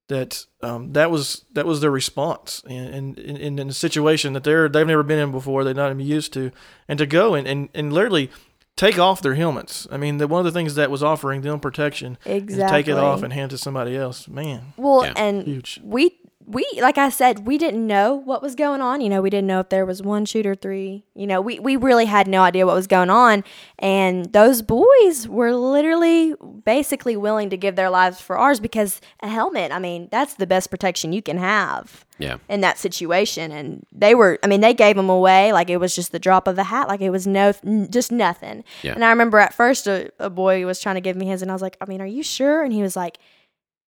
[SPEAKER 2] That um, that was that was their response, and in, in, in a situation that they're they've never been in before, they're not even used to, and to go and, and, and literally take off their helmets. I mean, the, one of the things that was offering them protection is to take it off and hand it to somebody else. Man,
[SPEAKER 3] Well,
[SPEAKER 1] Yeah.
[SPEAKER 3] and
[SPEAKER 2] huge.
[SPEAKER 3] we we like I said, we didn't know what was going on. You know, we didn't know if there was one shooter, three. You know, we we really had no idea what was going on. And those boys were literally basically willing to give their lives for ours because a helmet, I mean, that's the best protection you can have
[SPEAKER 1] Yeah.
[SPEAKER 3] in that situation. And they were, I mean, they gave them away like it was just the drop of the hat, like it was no, just nothing.
[SPEAKER 1] Yeah.
[SPEAKER 3] And I remember at first a, a boy was trying to give me his, and I was like, I mean, are you sure? And he was like,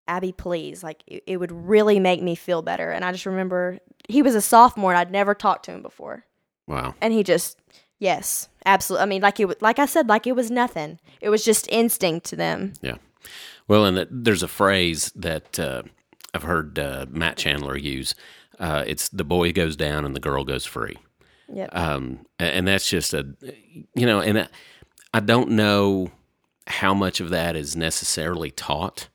[SPEAKER 3] Abby, please, like it, it would really make me feel better. And I just remember he was a sophomore, and I'd never talked to him before,
[SPEAKER 1] Wow.
[SPEAKER 3] and he just, yes, absolutely. I mean, like it, like I said, like it was nothing. It was just instinct to them.
[SPEAKER 1] Yeah. Well, and there's a phrase that uh, I've heard uh, Matt Chandler use. Uh, it's the boy goes down and the girl goes free.
[SPEAKER 3] Yep.
[SPEAKER 1] Um, and that's just a, you know, and I, I don't know how much of that is necessarily taught.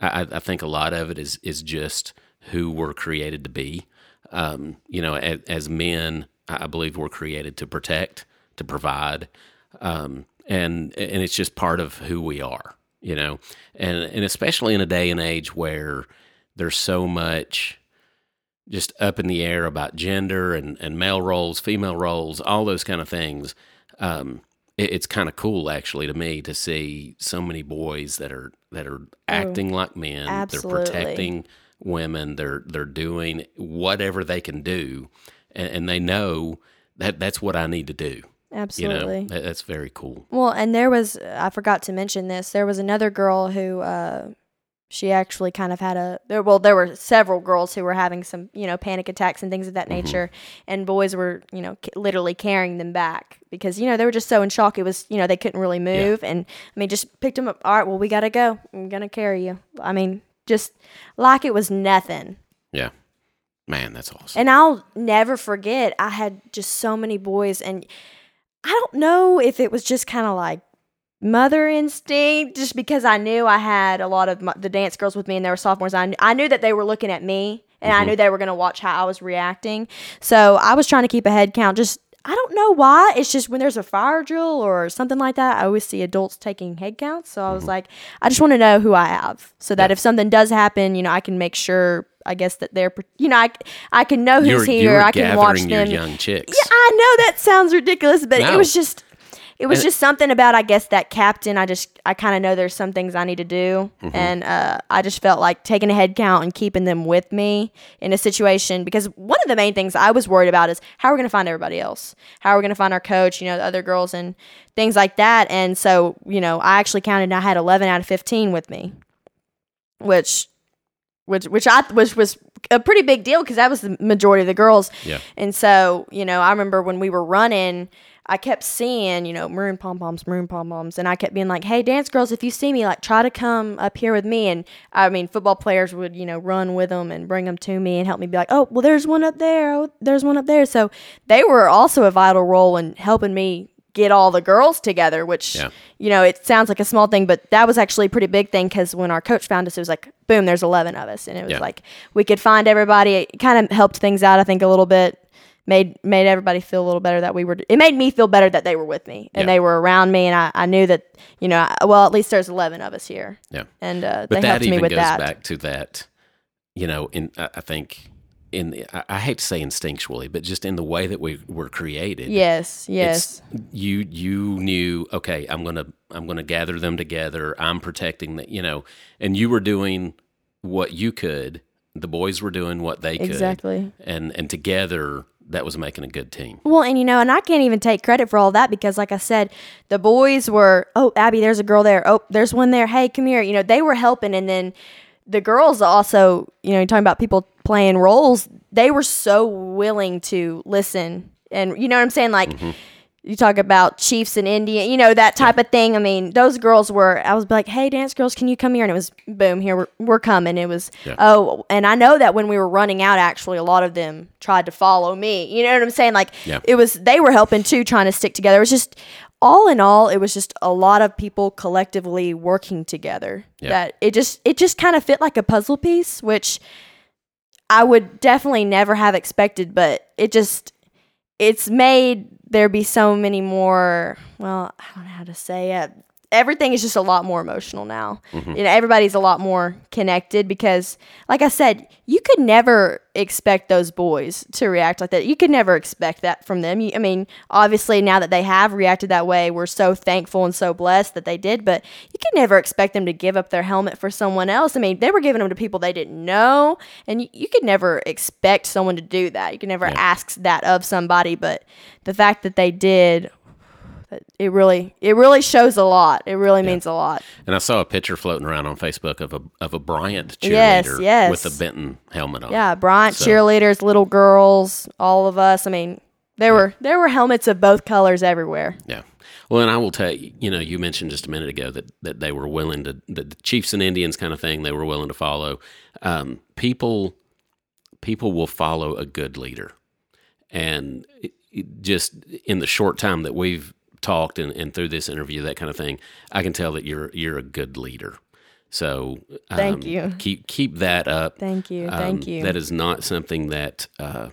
[SPEAKER 1] I, I- think a lot of it is is just who we're created to be. Um, you know, as, as men, I I believe we're created to protect, to provide, um, and and it's just part of who we are. You know, and and especially in a day and age where there's so much just up in the air about gender and, and male roles, female roles, all those kind of things. Um, it, it's kind of cool actually to me to see so many boys that are that are acting like men.
[SPEAKER 3] absolutely.
[SPEAKER 1] They're protecting women. They're they're doing whatever they can do, and, and they know that that's what I need to do.
[SPEAKER 3] Absolutely.
[SPEAKER 1] You know, that, that's very cool.
[SPEAKER 3] Well, and there was I forgot to mention this. There was another girl who uh she actually kind of had a there well there were several girls who were having some, you know, panic attacks and things of that mm-hmm. nature and boys were, you know, c- literally carrying them back because you know, they were just so in shock. It was, you know, they couldn't really move and I mean just picked them up. All right, well, we got to go. I'm going to carry you. I mean, just like it was nothing.
[SPEAKER 1] Yeah, man, that's awesome.
[SPEAKER 3] And I'll never forget, I had just so many boys, and I don't know if it was just kind of like mother instinct, just because I knew I had a lot of my, the dance girls with me and they were sophomores. I, kn- I knew that they were looking at me, and I mm-hmm. knew they were going to watch how I was reacting. So I was trying to keep a head count. Just I don't know why. It's just when there's a fire drill or something like that, I always see adults taking head counts. So I was mm-hmm. like, I just want to know who I have, so that if something does happen, you know, I can make sure. I guess that they're, you know, I, I can know who's
[SPEAKER 1] You're,
[SPEAKER 3] here.
[SPEAKER 1] you're
[SPEAKER 3] I can watch them.
[SPEAKER 1] young chicks.
[SPEAKER 3] Yeah, I know that sounds ridiculous, but it was just it was
[SPEAKER 1] And-
[SPEAKER 3] just something about I guess that captain. I just I kind of know there's some things I need to do,
[SPEAKER 1] Mm-hmm.
[SPEAKER 3] and uh, I just felt like taking a head count and keeping them with me in a situation because one of the main things I was worried about is how are we're going to find everybody else, how are we going to find our coach, you know, the other girls and things like that. And so you know, I actually counted. and I had 11 out of 15 with me, which which which I which was a pretty big deal because that was the majority of the girls.
[SPEAKER 1] Yeah.
[SPEAKER 3] And so you know, I remember when we were running, I kept seeing you know maroon pom poms, maroon pom poms, and I kept being like, "Hey, dance girls, if you see me, like try to come up here with me." And I mean, football players would you know run with them and bring them to me and help me be like, "Oh, well, there's one up there. Oh, there's one up there." So they were also a vital role in helping me get all the girls together, which
[SPEAKER 1] Yeah.
[SPEAKER 3] you know, it sounds like a small thing, but that was actually a pretty big thing because when our coach found us, it was like, boom, there's 11 of us. And it was
[SPEAKER 1] Yeah.
[SPEAKER 3] like, we could find everybody. It kind of helped things out, I think, a little bit. Made made everybody feel a little better that we were. It made me feel better that they were with me and
[SPEAKER 1] Yeah.
[SPEAKER 3] they were around me, and I, I knew that you know, I, well, at least there's eleven of us here,
[SPEAKER 1] Yeah.
[SPEAKER 3] and uh,
[SPEAKER 1] But
[SPEAKER 3] they
[SPEAKER 1] that
[SPEAKER 3] helped me
[SPEAKER 1] even goes
[SPEAKER 3] that.
[SPEAKER 1] back to that, you know, in I think in the, I, I hate to say instinctually, but just in the way that we were created.
[SPEAKER 3] Yes, yes,
[SPEAKER 1] you you knew okay i'm gonna i'm gonna gather them together i'm protecting the you know and you were doing what you could the boys were doing what they could
[SPEAKER 3] exactly.
[SPEAKER 1] and and together that was making a good team
[SPEAKER 3] Well, and you know, and I can't even take credit for all that because, like I said, the boys were, oh, Abby, there's a girl there. Oh, there's one there. Hey, come here. You know, they were helping. And then the girls also, you know, you're talking about people playing roles, they were so willing to listen. And you know what I'm saying? Like, mm-hmm. You talk about Chiefs and Indian, you know, that type of thing. I mean, those girls were, I was like, hey, dance girls, can you come here? And it was, boom, here, we're, we're coming. It was,
[SPEAKER 1] Yeah.
[SPEAKER 3] oh, and I know that when we were running out, actually, a lot of them tried to follow me. You know what I'm saying? Like,
[SPEAKER 1] Yeah.
[SPEAKER 3] it was, they were helping too, trying to stick together. It was just, all in all, it was just a lot of people collectively working together.
[SPEAKER 1] Yeah.
[SPEAKER 3] That it just, it just kind of fit like a puzzle piece, which I would definitely never have expected, but it just, it's made there be so many more well i don't know how to say it everything is just a lot more emotional now. Mm-hmm. You know everybody's a lot more connected because like i said you could never expect those boys to react like that. You could never expect that from them. You, i mean obviously now that they have reacted that way we're so thankful and so blessed that they did but you could never expect them to give up their helmet for someone else. I mean they were giving them to people they didn't know and you, you could never expect someone to do that. You could never ask that of somebody but the fact that they did it really it really shows a lot it really means a lot
[SPEAKER 1] and i saw a picture floating around on facebook of a of a bryant cheerleader
[SPEAKER 3] Yes, yes.
[SPEAKER 1] with a benton helmet on
[SPEAKER 3] yeah bryant
[SPEAKER 1] So-
[SPEAKER 3] cheerleaders little girls all of us i mean there were there were helmets of both colors everywhere
[SPEAKER 1] Yeah. Well, and I will tell you, you know, you mentioned just a minute ago that, that they were willing to, the Chiefs and Indians kind of thing, they were willing to follow. Um, people, people will follow a good leader. And it, it just in the short time that we've talked and, and through this interview, that kind of thing, I can tell that you're, you're a good leader. So um,
[SPEAKER 3] Thank you.
[SPEAKER 1] Keep, keep that up.
[SPEAKER 3] thank you thank
[SPEAKER 1] Um,
[SPEAKER 3] you
[SPEAKER 1] That is not something that uh,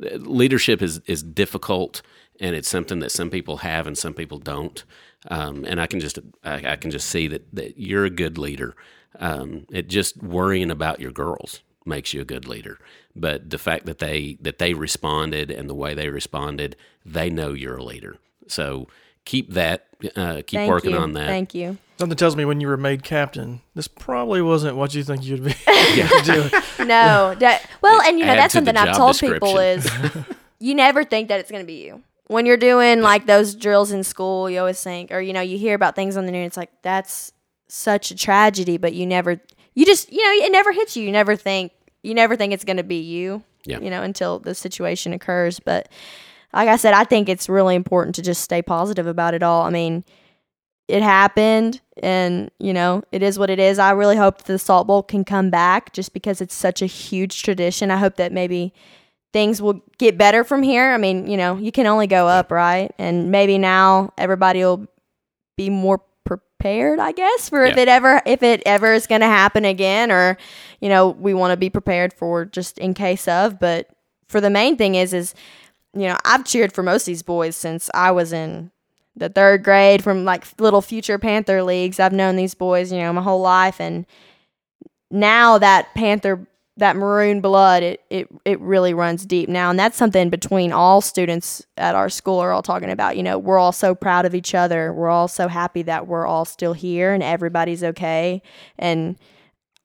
[SPEAKER 1] leadership is is difficult, and it's something that some people have and some people don't. Um, and I can just I, I can just see that that you're a good leader. Um, it just worrying about your girls makes you a good leader. But the fact that they that they responded and the way they responded, they know you're a leader. So keep that uh, keep
[SPEAKER 3] thank
[SPEAKER 1] working
[SPEAKER 3] you
[SPEAKER 1] on that.
[SPEAKER 3] thank you
[SPEAKER 2] Something tells me when you were made captain, this probably wasn't what you think you'd be doing.
[SPEAKER 3] No, that well, and you know
[SPEAKER 1] Add
[SPEAKER 3] that's
[SPEAKER 1] to the
[SPEAKER 3] something I've
[SPEAKER 1] job
[SPEAKER 3] told people is you never think that it's going to be you when you're doing like those drills in school. You always think, or you know, you hear about things on the news. It's like that's such a tragedy, but you never, you just, you know, it never hits you. You never think, you never think it's going to be you.
[SPEAKER 1] Yeah.
[SPEAKER 3] You know, until the situation occurs. But like I said, I think it's really important to just stay positive about it all. I mean, it happened and you know it is what it is. I really hope the salt bowl can come back just because it's such a huge tradition. I hope that maybe things will get better from here. I mean you know you can only go up right? And maybe now everybody will be more prepared i guess for if it ever if it ever is going to happen again or you know we want to be prepared for just in case of. But for the main thing is is you know i've cheered for most of these boys since i was in the third grade from like little future panther leagues. I've known these boys you know my whole life and now that panther that maroon blood it, it it really runs deep now and that's something between all students at our school are all talking about you know we're all so proud of each other. We're all so happy that we're all still here and everybody's okay and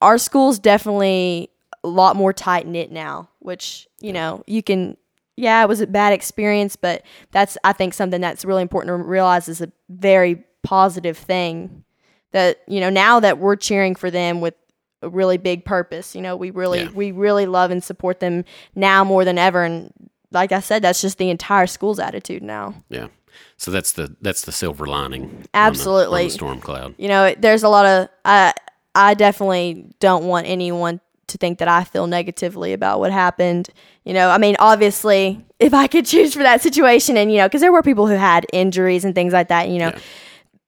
[SPEAKER 3] our school's definitely a lot more tight knit now which you know you can yeah it was a bad experience but that's i think something that's really important to realize is a very positive thing that you know now that we're cheering for them with a really big purpose you know we really
[SPEAKER 1] Yeah.
[SPEAKER 3] we really love and support them now more than ever and like i said that's just the entire school's attitude now
[SPEAKER 1] Yeah. So that's the that's the silver lining. on the- on the
[SPEAKER 3] Absolutely.
[SPEAKER 1] storm cloud.
[SPEAKER 3] you know there's a lot of i i definitely don't want anyone to think that i feel negatively about what happened you know? I mean obviously if i could choose for that situation and you know because there were people who had injuries and things like that you know?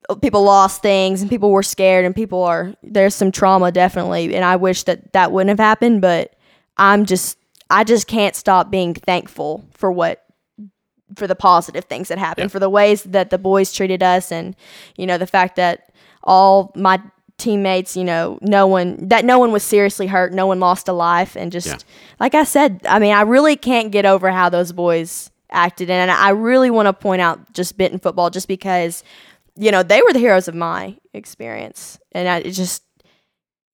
[SPEAKER 3] Oh, people lost things and people were scared and people are there's some trauma definitely and i wish that that wouldn't have happened but i'm just i just can't stop being thankful for what for the positive things that happened
[SPEAKER 1] Yeah.
[SPEAKER 3] for the ways that the boys treated us and you know the fact that all my teammates you know no one that no one was seriously hurt no one lost a life and just
[SPEAKER 1] Yeah.
[SPEAKER 3] like i said i mean i really can't get over how those boys acted and i really want to point out just benton football just because you know they were the heroes of my experience and I, it just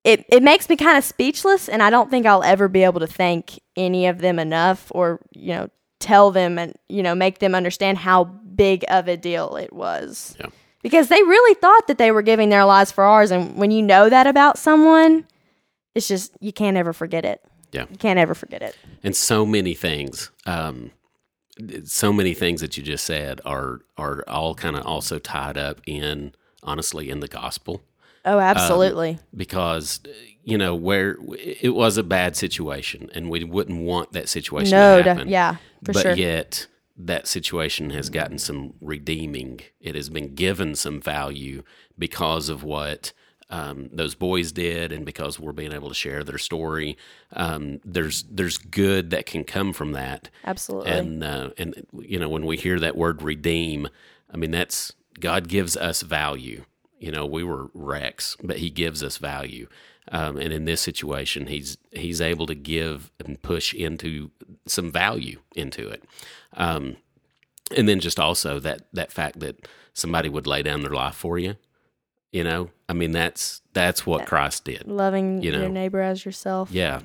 [SPEAKER 3] it, it makes me kind of speechless and i don't think i'll ever be able to thank any of them enough or you know tell them and you know make them understand how big of a deal it was
[SPEAKER 1] Yeah.
[SPEAKER 3] Because they really thought that they were giving their lives for ours and when you know that about someone it's just you can't ever forget it.
[SPEAKER 1] Yeah.
[SPEAKER 3] you can't ever forget it.
[SPEAKER 1] And so many things um so many things that you just said are are all kind of also tied up in honestly in the gospel.
[SPEAKER 3] Oh absolutely.
[SPEAKER 1] because you know where it was a bad situation and we wouldn't want that situation
[SPEAKER 3] no
[SPEAKER 1] to happen.
[SPEAKER 3] yeah for
[SPEAKER 1] but
[SPEAKER 3] sure.
[SPEAKER 1] yet that situation has gotten some redeeming. It has been given some value because of what um, those boys did and because we're being able to share their story. Um, there's there's good that can come from that.
[SPEAKER 3] Absolutely.
[SPEAKER 1] And uh, and you know when we hear that word redeem i mean that's god gives us value you know we were wrecks but he gives us value. Um, and in this situation he's he's able to give and push into some value into it. Um, and then just also that that fact that somebody would lay down their life for you you know? I mean that's that's what christ did
[SPEAKER 3] loving
[SPEAKER 1] you know.
[SPEAKER 3] your neighbor as yourself.
[SPEAKER 1] Yeah,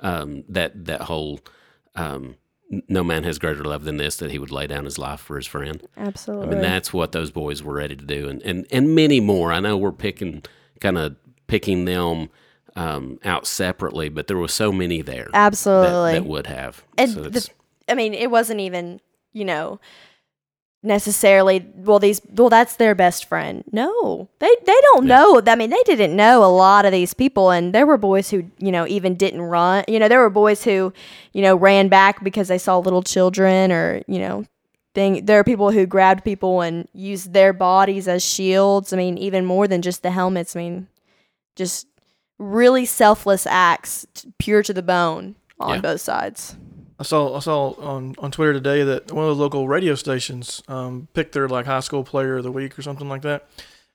[SPEAKER 1] um, that that whole um, no man has greater love than this that he would lay down his life for his friend.
[SPEAKER 3] Absolutely.
[SPEAKER 1] I mean, that's what those boys were ready to do, and and and many more. I know we're picking kind of picking them um, out separately, but there was so many there
[SPEAKER 3] absolutely
[SPEAKER 1] that would have.
[SPEAKER 3] and
[SPEAKER 1] so
[SPEAKER 3] the, I mean, it wasn't even you know necessarily well these well that's their best friend no they they don't
[SPEAKER 1] Yeah.
[SPEAKER 3] know i mean they didn't know a lot of these people and there were boys who you know even didn't run you know there were boys who you know ran back because they saw little children or you know thing there are people who grabbed people and used their bodies as shields i mean even more than just the helmets i mean just really selfless acts pure to the bone on
[SPEAKER 1] Yeah.
[SPEAKER 3] both sides
[SPEAKER 2] I saw I saw on, on Twitter today that one of the local radio stations um, picked their like high school player of the week or something like that.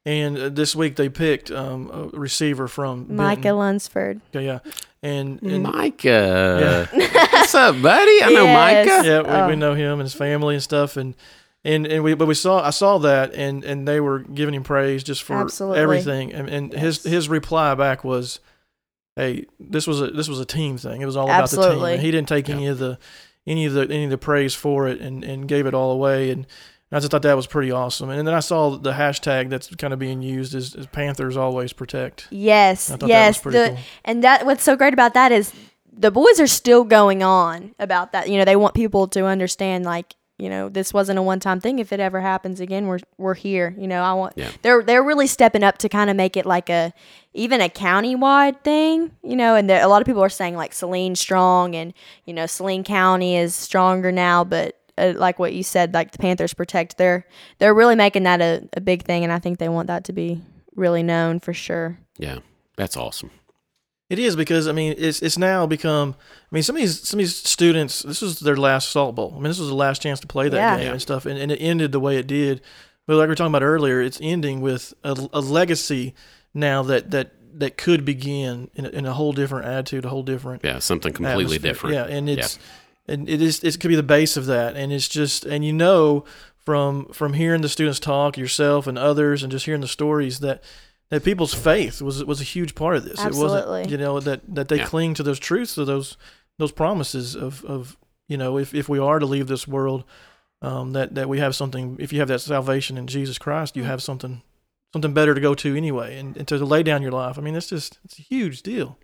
[SPEAKER 2] And uh, this week they picked um, a receiver from
[SPEAKER 3] micah
[SPEAKER 2] Benton.
[SPEAKER 3] lunsford
[SPEAKER 2] Okay, yeah, and, and
[SPEAKER 1] Micah, what's up, buddy? I know
[SPEAKER 3] Yes.
[SPEAKER 1] Micah.
[SPEAKER 2] yeah, we, we
[SPEAKER 3] Oh.
[SPEAKER 2] know him and his family and stuff. And and and we but we saw I saw that and and they were giving him praise just for
[SPEAKER 3] Absolutely.
[SPEAKER 2] everything and, and his his reply back was hey this was a this was a team thing. It was all about the team. And he didn't take any of the any of the any of the praise for it and and gave it all away. And I just thought that was pretty awesome. And then I saw the hashtag that's kind of being used is, is Panthers always protect.
[SPEAKER 3] Yes,
[SPEAKER 2] I thought that was
[SPEAKER 3] yes.
[SPEAKER 2] pretty
[SPEAKER 3] The,
[SPEAKER 2] cool.
[SPEAKER 3] And that what's so great about that is the boys are still going on about that. You know, they want people to understand like, you know, this wasn't a one time thing. If it ever happens again, we're we're here. You know, I want
[SPEAKER 1] Yeah.
[SPEAKER 3] they're they're really stepping up to kind of make it like a even a county wide thing, you know, and a lot of people are saying like Saline strong and you know, Saline County is stronger now, but uh, like what you said, like the Panthers protect, they're they're really making that a, a big thing, and I think they want that to be really known for sure.
[SPEAKER 1] Yeah, that's awesome.
[SPEAKER 2] It is because I mean it's it's now become I mean some of these some of these students this was their last salt bowl I mean this was the last chance to play that
[SPEAKER 3] Yeah.
[SPEAKER 2] game and stuff and, and it ended the way it did but like we were talking about earlier it's ending with a, a legacy now that that that could begin in a, in a whole different attitude a whole different
[SPEAKER 1] Yeah, something completely
[SPEAKER 2] atmosphere.
[SPEAKER 1] different.
[SPEAKER 2] Yeah, and it's and it is it could be the base of that, and it's just and you know from from hearing the students talk, yourself and others, and just hearing the stories that that people's faith was was a huge part of this. It
[SPEAKER 3] Absolutely.
[SPEAKER 2] wasn't you know that that they
[SPEAKER 1] Yeah.
[SPEAKER 2] cling to those truths, to those those promises of of you know if if we are to leave this world. Um, that that we have something. If you have that salvation in Jesus Christ, you have something something better to go to anyway, and, and to lay down your life. I mean, it's just it's a huge deal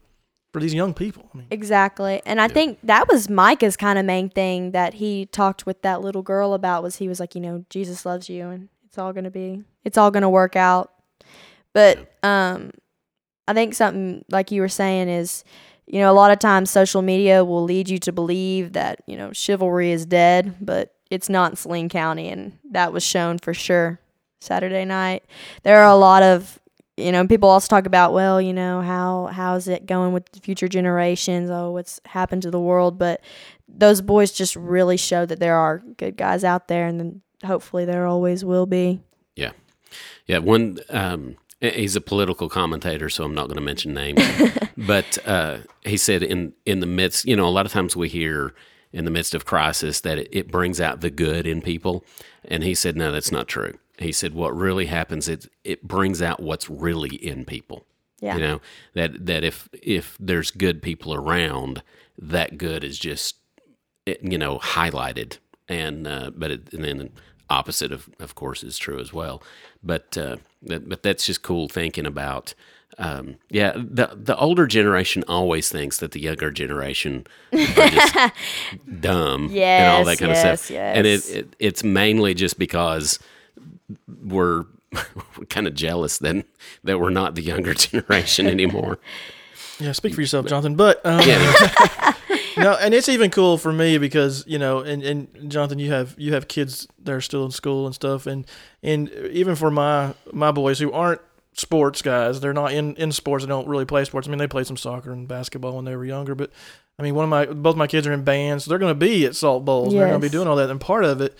[SPEAKER 2] for these young people. I mean,
[SPEAKER 3] Exactly. And I think that was Micah's kind of main thing that he talked with that little girl about was he was like, you know, Jesus loves you and it's all going to be it's all going to work out. But um I think something like you were saying is you know, a lot of times social media will lead you to believe that, you know, chivalry is dead, but it's not in Saline County and that was shown for sure Saturday night. There are a lot of you know, people also talk about, well, you know, how how's it going with future generations? Oh, what's happened to the world? But those boys just really show that there are good guys out there, and then hopefully there always will be.
[SPEAKER 1] Yeah, yeah. One, um, he's a political commentator, so I'm not going to mention names. but uh, he said in in the midst, you know, a lot of times we hear in the midst of crisis that it, it brings out the good in people, and he said, no, that's not true. He said, what really happens is it brings out what's really in people.
[SPEAKER 3] Yeah.
[SPEAKER 1] You know that that if if there's good people around, that good is just eh, you know highlighted, and uh, but it, and then opposite of of course is true as well. But uh, that, but that's just cool thinking about. Um, yeah, the the older generation always thinks that the younger generation are just dumb and all that
[SPEAKER 3] Yes,
[SPEAKER 1] kind of
[SPEAKER 3] yes,
[SPEAKER 1] stuff. And it, it it's mainly just because we're kind of jealous then that we're not the younger generation anymore.
[SPEAKER 2] Yeah, speak for yourself, Jonathan. But um, no, and it's even cool for me because you know, and, and Jonathan, you have you have kids that are still in school and stuff, and and even for my my boys who aren't sports guys, they're not in in sports. They don't really play sports. I mean, they played some soccer and basketball when they were younger, but I mean, one of my both my kids are in bands, so they're going to be at Salt Bowls. They're going to be doing all that, and part of it.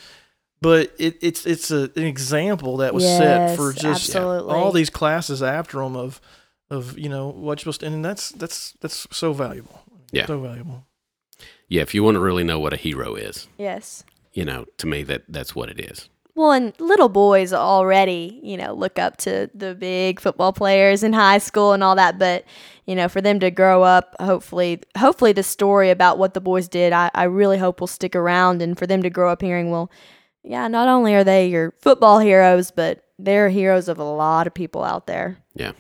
[SPEAKER 2] But it, it's it's a, an example that was set for just
[SPEAKER 3] absolutely.
[SPEAKER 2] all these classes after them of of you know what you're supposed to, and that's that's that's so valuable.
[SPEAKER 1] Yeah.
[SPEAKER 2] so valuable.
[SPEAKER 1] Yeah, if you want to really know what a hero is,
[SPEAKER 3] Yes.
[SPEAKER 1] you know, to me that that's what it is.
[SPEAKER 3] Well, and little boys already, you know, look up to the big football players in high school and all that. But, you know, for them to grow up, hopefully, hopefully the story about what the boys did, I, I really hope will stick around. And for them to grow up hearing, well, yeah, not only are they your football heroes, but they're heroes of a lot of people out there.
[SPEAKER 1] Yeah.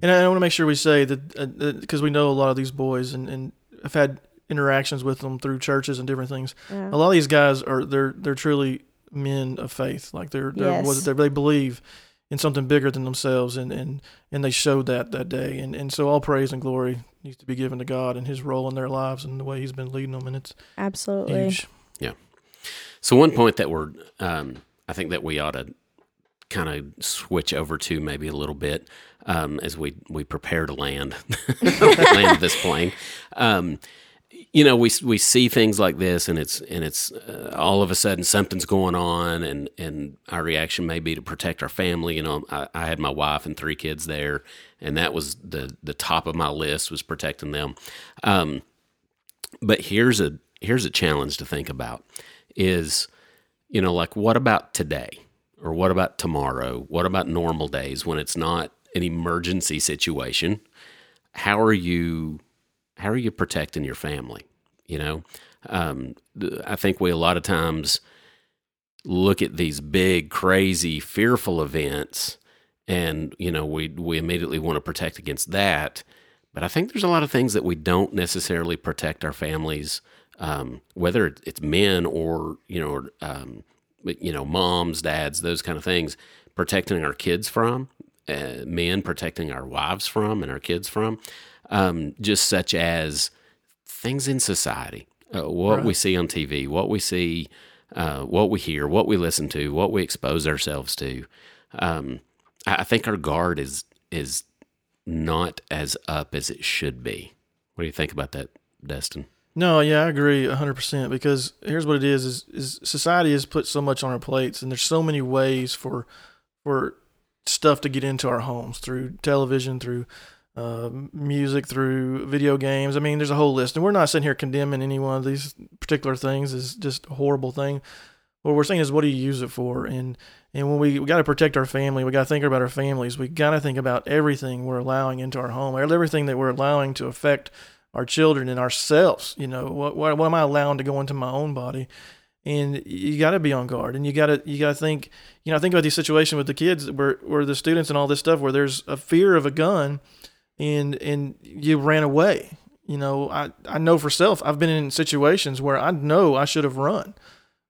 [SPEAKER 2] And I, want to make sure we say that uh, uh, because we know a lot of these boys and and I've had interactions with them through churches and different things.
[SPEAKER 3] Yeah.
[SPEAKER 2] A lot of these guys are they're they're truly men of faith. Like they're they're
[SPEAKER 3] Yes.
[SPEAKER 2] what they they believe in something bigger than themselves and and and they showed that that day. And and so all praise and glory needs to be given to God and His role in their lives and the way He's been leading them. And it's
[SPEAKER 3] Absolutely.
[SPEAKER 2] huge. Yeah.
[SPEAKER 1] So one point that we're, um, I think that we ought to kind of switch over to maybe a little bit um, as we we prepare to land land this plane. Um, you know, we we see things like this, and it's and it's uh, all of a sudden something's going on, and and our reaction may be to protect our family. You know, I, I had my wife and three kids there, and that was the the top of my list was protecting them. Um, but here's a here's a challenge to think about: is you know, like what about today? Or what about tomorrow? What about normal days when it's not an emergency situation? How are you how are you protecting your family? You know, um, I think we a lot of times look at these big, crazy, fearful events, and you know we we immediately want to protect against that. But I think there's a lot of things that we don't necessarily protect our families, um, whether it's men or you know, um, you know, moms, dads, those kind of things, protecting our kids from, uh, men protecting our wives from, and our kids from, um, just such as things in society, uh, what
[SPEAKER 2] Right.
[SPEAKER 1] we see on TV, what we see, uh, what we hear, what we listen to, what we expose ourselves to. Um, I I think our guard is is not as up as it should be. What do you think about that, Destin?
[SPEAKER 2] No, yeah, I agree 100% because here's what it is is is society has put so much on our plates and there's so many ways for for stuff to get into our homes through television, through uh, music, through video games. I mean, there's a whole list. And we're not sitting here condemning any one of these particular things as just a horrible thing. What we're saying is, what do you use it for? And and when we, we got to protect our family, we got to think about our families. We got to think about everything we're allowing into our home, everything that we're allowing to affect our children and ourselves. You know, what what, what am I allowing to go into my own body? And you got to be on guard, and you got to you got to think. You know, think about the situation with the kids, where where the students and all this stuff, where there's a fear of a gun, and and you ran away. You know, I I know for self, I've been in situations where I know I should have run,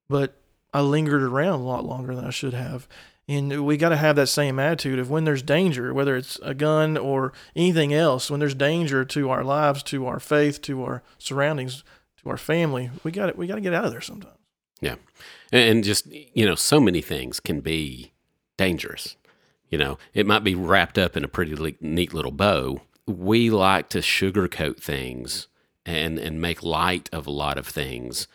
[SPEAKER 2] but I lingered around a lot longer than I should have. And we got to have that same attitude of when there's danger, whether it's a gun or anything else, when there's danger to our lives, to our faith, to our surroundings, to our family, we got we got to get out of there sometimes.
[SPEAKER 1] Yeah. And and just, you know, so many things can be dangerous. You know, it might be wrapped up in a pretty li- neat little bow. We like to sugarcoat things and, and make light of a lot of things,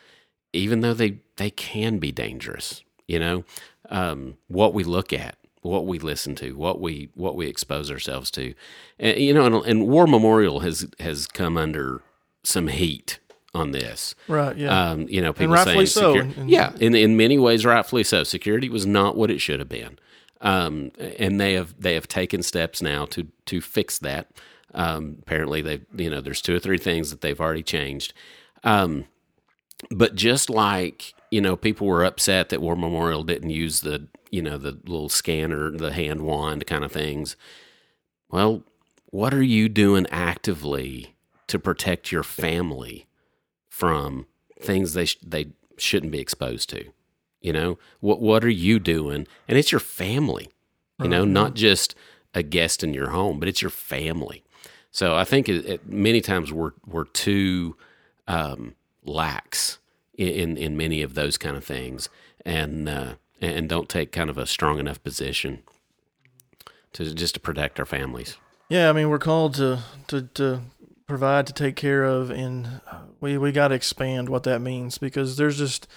[SPEAKER 1] even though they, they can be dangerous. You know, um, what we look at, what we listen to, what we what we expose ourselves to, and, you know, and, and War Memorial has has come under some heat on this.
[SPEAKER 2] Right? Yeah.
[SPEAKER 1] Um, you know, people
[SPEAKER 2] rightfully
[SPEAKER 1] saying,
[SPEAKER 2] so,
[SPEAKER 1] secu-
[SPEAKER 2] and- and-
[SPEAKER 1] yeah, in in many ways, rightfully so. Security was not what it should have been, um, and they have they have taken steps now to to fix that. Um, apparently, they you know there's two or three things that they've already changed. Um, but just like you know, people were upset that War Memorial didn't use the you know the little scanner, the hand wand kind of things. Well, what are you doing actively to protect your family from things they sh- they shouldn't be exposed to? You know, what what are you doing? And it's your family. You know, not just a guest in your home, but it's your family. So I think it, it, many times we're we're too um, lax in, in in many of those kind of things, and uh, and don't take kind of a strong enough position to just to protect our families.
[SPEAKER 2] Yeah, I mean, we're called to to to provide, to take care of, and we we got to expand what that means because there's just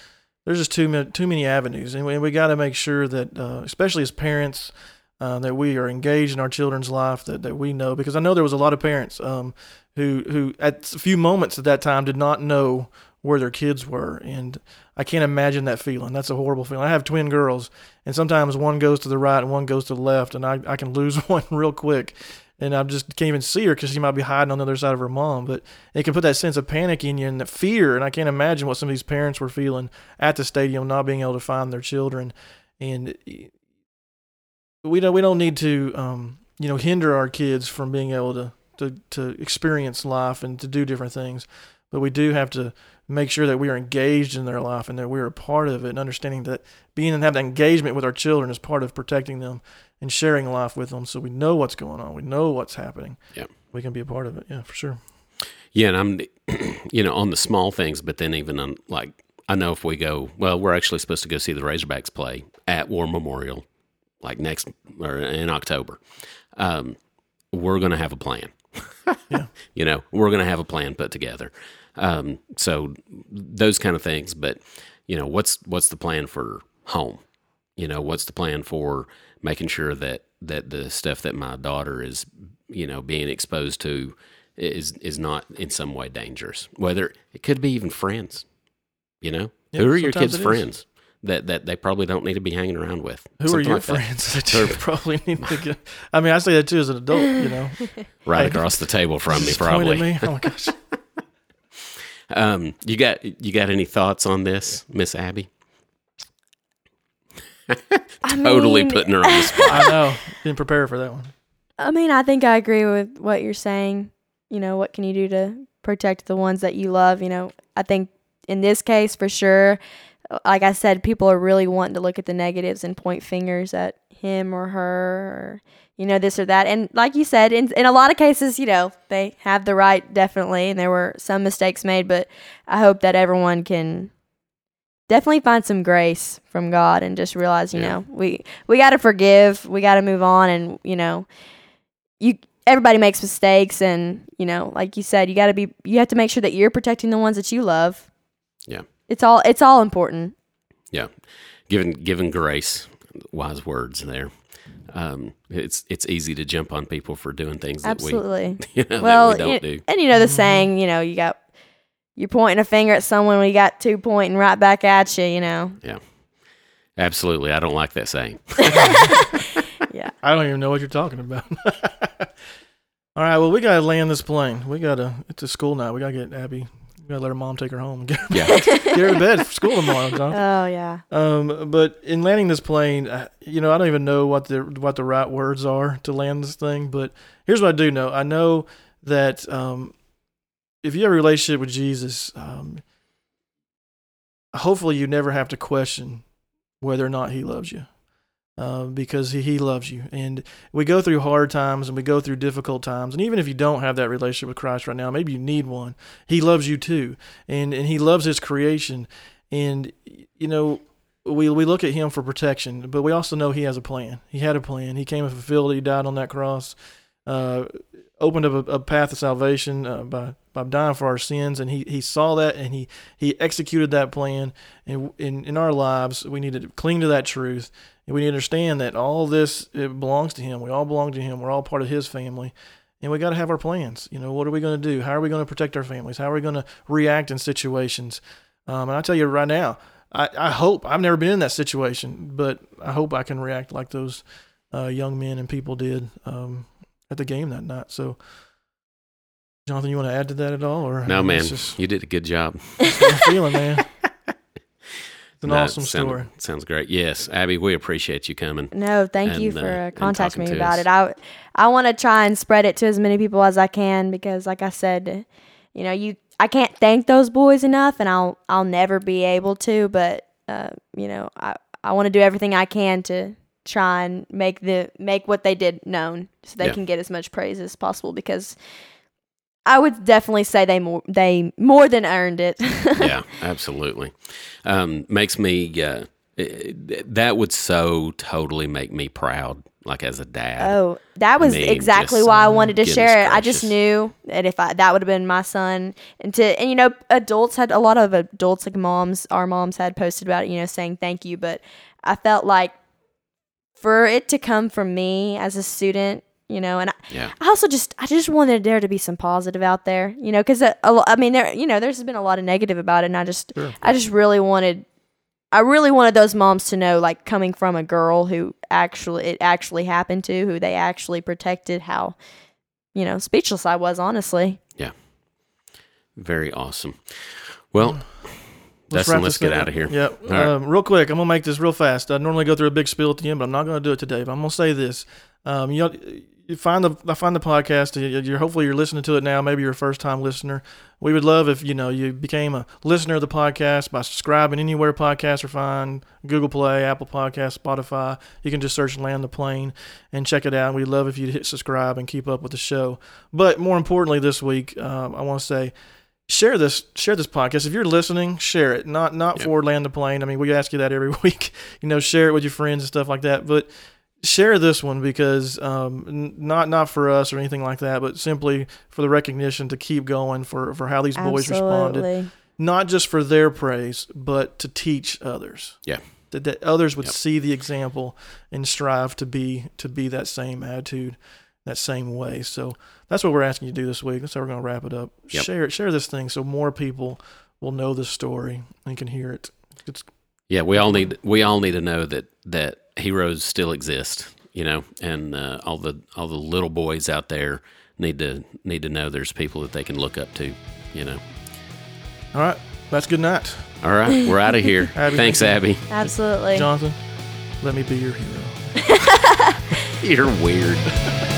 [SPEAKER 2] there's just too many too many avenues, and we, we got to make sure that, uh, especially as parents, uh, that we are engaged in our children's life, that, that we know because I know there was a lot of parents um, who who at a few moments at that time did not know where their kids were, and I can't imagine that feeling. That's a horrible feeling. I have twin girls, and sometimes one goes to the right and one goes to the left, and I, I can lose one real quick and I just can't even see her because she might be hiding on the other side of her mom. But it can put that sense of panic in you and fear. And I can't imagine what some of these parents were feeling at the stadium, not being able to find their children. And we don't we don't need to um, you know hinder our kids from being able to, to to experience life and to do different things. But we do have to make sure that we are engaged in their life and that we are a part of it and understanding that being and having that engagement with our children is part of protecting them and sharing life with them so we know what's going on. We know what's happening.
[SPEAKER 1] Yeah.
[SPEAKER 2] We can be a part of it. Yeah, for sure.
[SPEAKER 1] Yeah, and I'm, you know, on the small things, but then even on like, I know if we go, well, we're actually supposed to go see the Razorbacks play at War Memorial, like next or in October. Um, we're going to have a plan.
[SPEAKER 2] Yeah.
[SPEAKER 1] You know, we're going to have a plan put together. Um, so those kind of things, but you know, what's what's the plan for home? You know, what's the plan for making sure that that the stuff that my daughter is, you know, being exposed to is is not in some way dangerous. Whether it could be even friends. You know,
[SPEAKER 2] Yeah,
[SPEAKER 1] who are your kids'
[SPEAKER 2] it is.
[SPEAKER 1] friends? that that they probably don't need to be hanging around with.
[SPEAKER 2] Who
[SPEAKER 1] Something
[SPEAKER 2] are your
[SPEAKER 1] like
[SPEAKER 2] friends that you probably need to get? I mean, I say that too as an adult. You know,
[SPEAKER 1] Right
[SPEAKER 2] Like,
[SPEAKER 1] across the table from me,
[SPEAKER 2] Just point at
[SPEAKER 1] probably.
[SPEAKER 2] me. Oh my gosh.
[SPEAKER 1] Um, you got you got any thoughts on this, Miss Abby?
[SPEAKER 3] I
[SPEAKER 1] Totally
[SPEAKER 3] mean,
[SPEAKER 1] putting her on the spot.
[SPEAKER 2] I know. Didn't prepare for that one.
[SPEAKER 3] I mean, I think I agree with what you're saying. You know, what can you do to protect the ones that you love? You know, I think in this case, for sure, like I said, people are really wanting to look at the negatives and point fingers at him or her or, you know, this or that. And like you said, in, in a lot of cases, you know, they have the right, definitely, and there were some mistakes made, but I hope that everyone can definitely find some grace from God and just realize, you
[SPEAKER 1] Yeah.
[SPEAKER 3] know, we we got to forgive, we got to move on and, you know, you everybody makes mistakes and, you know, like you said, you got to be you have to make sure that you're protecting the ones that you love.
[SPEAKER 1] Yeah.
[SPEAKER 3] It's all it's all important.
[SPEAKER 1] Yeah, given given grace, wise words there. Um, it's it's easy to jump on people for doing things that
[SPEAKER 3] Absolutely.
[SPEAKER 1] we you know,
[SPEAKER 3] well,
[SPEAKER 1] we don't do.
[SPEAKER 3] and you know the saying, you know, you got you're pointing a finger at someone when you got two pointing right back at you, you know. Yeah.
[SPEAKER 1] Absolutely, I don't like that saying.
[SPEAKER 3] Yeah.
[SPEAKER 2] I don't even know what you're talking about. All right. Well, we gotta land this plane. We gotta. It's a school night. We gotta get Abby. We gotta let her mom take her home and get her,
[SPEAKER 1] Yeah,
[SPEAKER 2] get her to bed for school tomorrow, John.
[SPEAKER 3] Oh yeah.
[SPEAKER 2] Um, but in landing this plane, uh, you know, I don't even know what the what the right words are to land this thing. But here's what I do know: I know that um, if you have a relationship with Jesus, um, hopefully you never have to question whether or not He loves you, uh, because he, he loves you. And we go through hard times and we go through difficult times. And even if you don't have that relationship with Christ right now, maybe you need one. He loves you too, and and He loves His creation. And you know, we we look at him for protection, but we also know he has a plan. He had a plan. He came and fulfilled it. He died on that cross, uh, opened up a, a path of salvation uh, by by dying for our sins, and he, he saw that and he he executed that plan. And in in our lives, we need to cling to that truth, and we need to understand that all this it belongs to him. We all belong to him. We're all part of his family. And we got to have our plans. You know, what are we going to do? How are we going to protect our families? How are we going to react in situations? Um, and I tell you right now, I, I hope I've never been in that situation, but I hope I can react like those uh, young men and people did um, at the game that night. So, Jonathan, you want to add to that at all, or
[SPEAKER 1] no, man,
[SPEAKER 2] just
[SPEAKER 1] you did a good job.
[SPEAKER 2] feeling, man. It's an
[SPEAKER 1] No,
[SPEAKER 2] awesome
[SPEAKER 1] sound-
[SPEAKER 2] story.
[SPEAKER 1] Sounds great. Yes, Abby, we appreciate you coming.
[SPEAKER 3] No, thank you for
[SPEAKER 1] uh,
[SPEAKER 3] uh, contacting me about
[SPEAKER 1] us.
[SPEAKER 3] it. I I want to try and spread it to as many people as I can because, like I said, you know, you I can't thank those boys enough, and I'll I'll never be able to. But uh, you know, I I want to do everything I can to try and make the make what they did known, so they
[SPEAKER 1] Yeah.
[SPEAKER 3] can get as much praise as possible. Because I would definitely say they more they more than earned it.
[SPEAKER 1] yeah, absolutely. Um, makes me uh, that would so totally make me proud, like as a dad.
[SPEAKER 3] Oh, that was
[SPEAKER 1] mean,
[SPEAKER 3] exactly why I wanted to share it. I just knew that if I that would have been my son, and to and you know, adults had a lot of adults like moms, our moms had posted about it, you know, saying thank you, but I felt like for it to come from me as a student, you know, and I,
[SPEAKER 1] Yeah,
[SPEAKER 3] I also just I just wanted there to be some positive out there, you know, because I mean there you know there's been a lot of negative about it, and I just
[SPEAKER 2] Sure.
[SPEAKER 3] I just really wanted I really wanted those moms to know, like coming from a girl who actually it actually happened to, who they actually protected, how you know speechless I was honestly.
[SPEAKER 1] Yeah very awesome. Well,
[SPEAKER 2] Let's
[SPEAKER 1] Dustin, let's get out of here.
[SPEAKER 2] Yep.
[SPEAKER 1] All right.
[SPEAKER 2] Um, real quick, I'm gonna make this real fast. I normally go through a big spiel at the end, but I'm not gonna do it today. But I'm gonna say this. Um, you know, you find the I find the podcast. you- You're hopefully you're listening to it now. Maybe you're a first time listener. We would love if you know you became a listener of the podcast by subscribing anywhere podcasts are found: Google Play, Apple Podcasts, Spotify. You can just search "Land the Plane" and check it out. We'd love if you'd hit subscribe and keep up with the show. But more importantly, this week, um, I want to say share this share this podcast if you're listening share it not not
[SPEAKER 1] Yep.
[SPEAKER 2] for land the plane i mean we ask you that every week you know share it with your friends and stuff like that but share this one because um, n- not not for us or anything like that but simply for the recognition to keep going for for how these boys responded. Not just for their praise but to teach others.
[SPEAKER 1] Yeah.
[SPEAKER 2] that, that others would
[SPEAKER 1] Yep.
[SPEAKER 2] see the example and strive to be to be that same attitude that same way. So that's what we're asking you to do this week. That's how we're going to wrap it up.
[SPEAKER 1] Yep.
[SPEAKER 2] share it share this thing so more people will know this story and can hear it. It's
[SPEAKER 1] Yeah, we all need we all need to know that that heroes still exist, you know, and uh, all the all the little boys out there need to need to know there's people that they can look up to, you know.
[SPEAKER 2] All right. That's good night.
[SPEAKER 1] All right, we're out of here.
[SPEAKER 2] Abby,
[SPEAKER 1] Thanks,
[SPEAKER 2] thank
[SPEAKER 1] Abby.
[SPEAKER 3] Absolutely.
[SPEAKER 2] Jonathan, let me be your hero.
[SPEAKER 1] You're weird.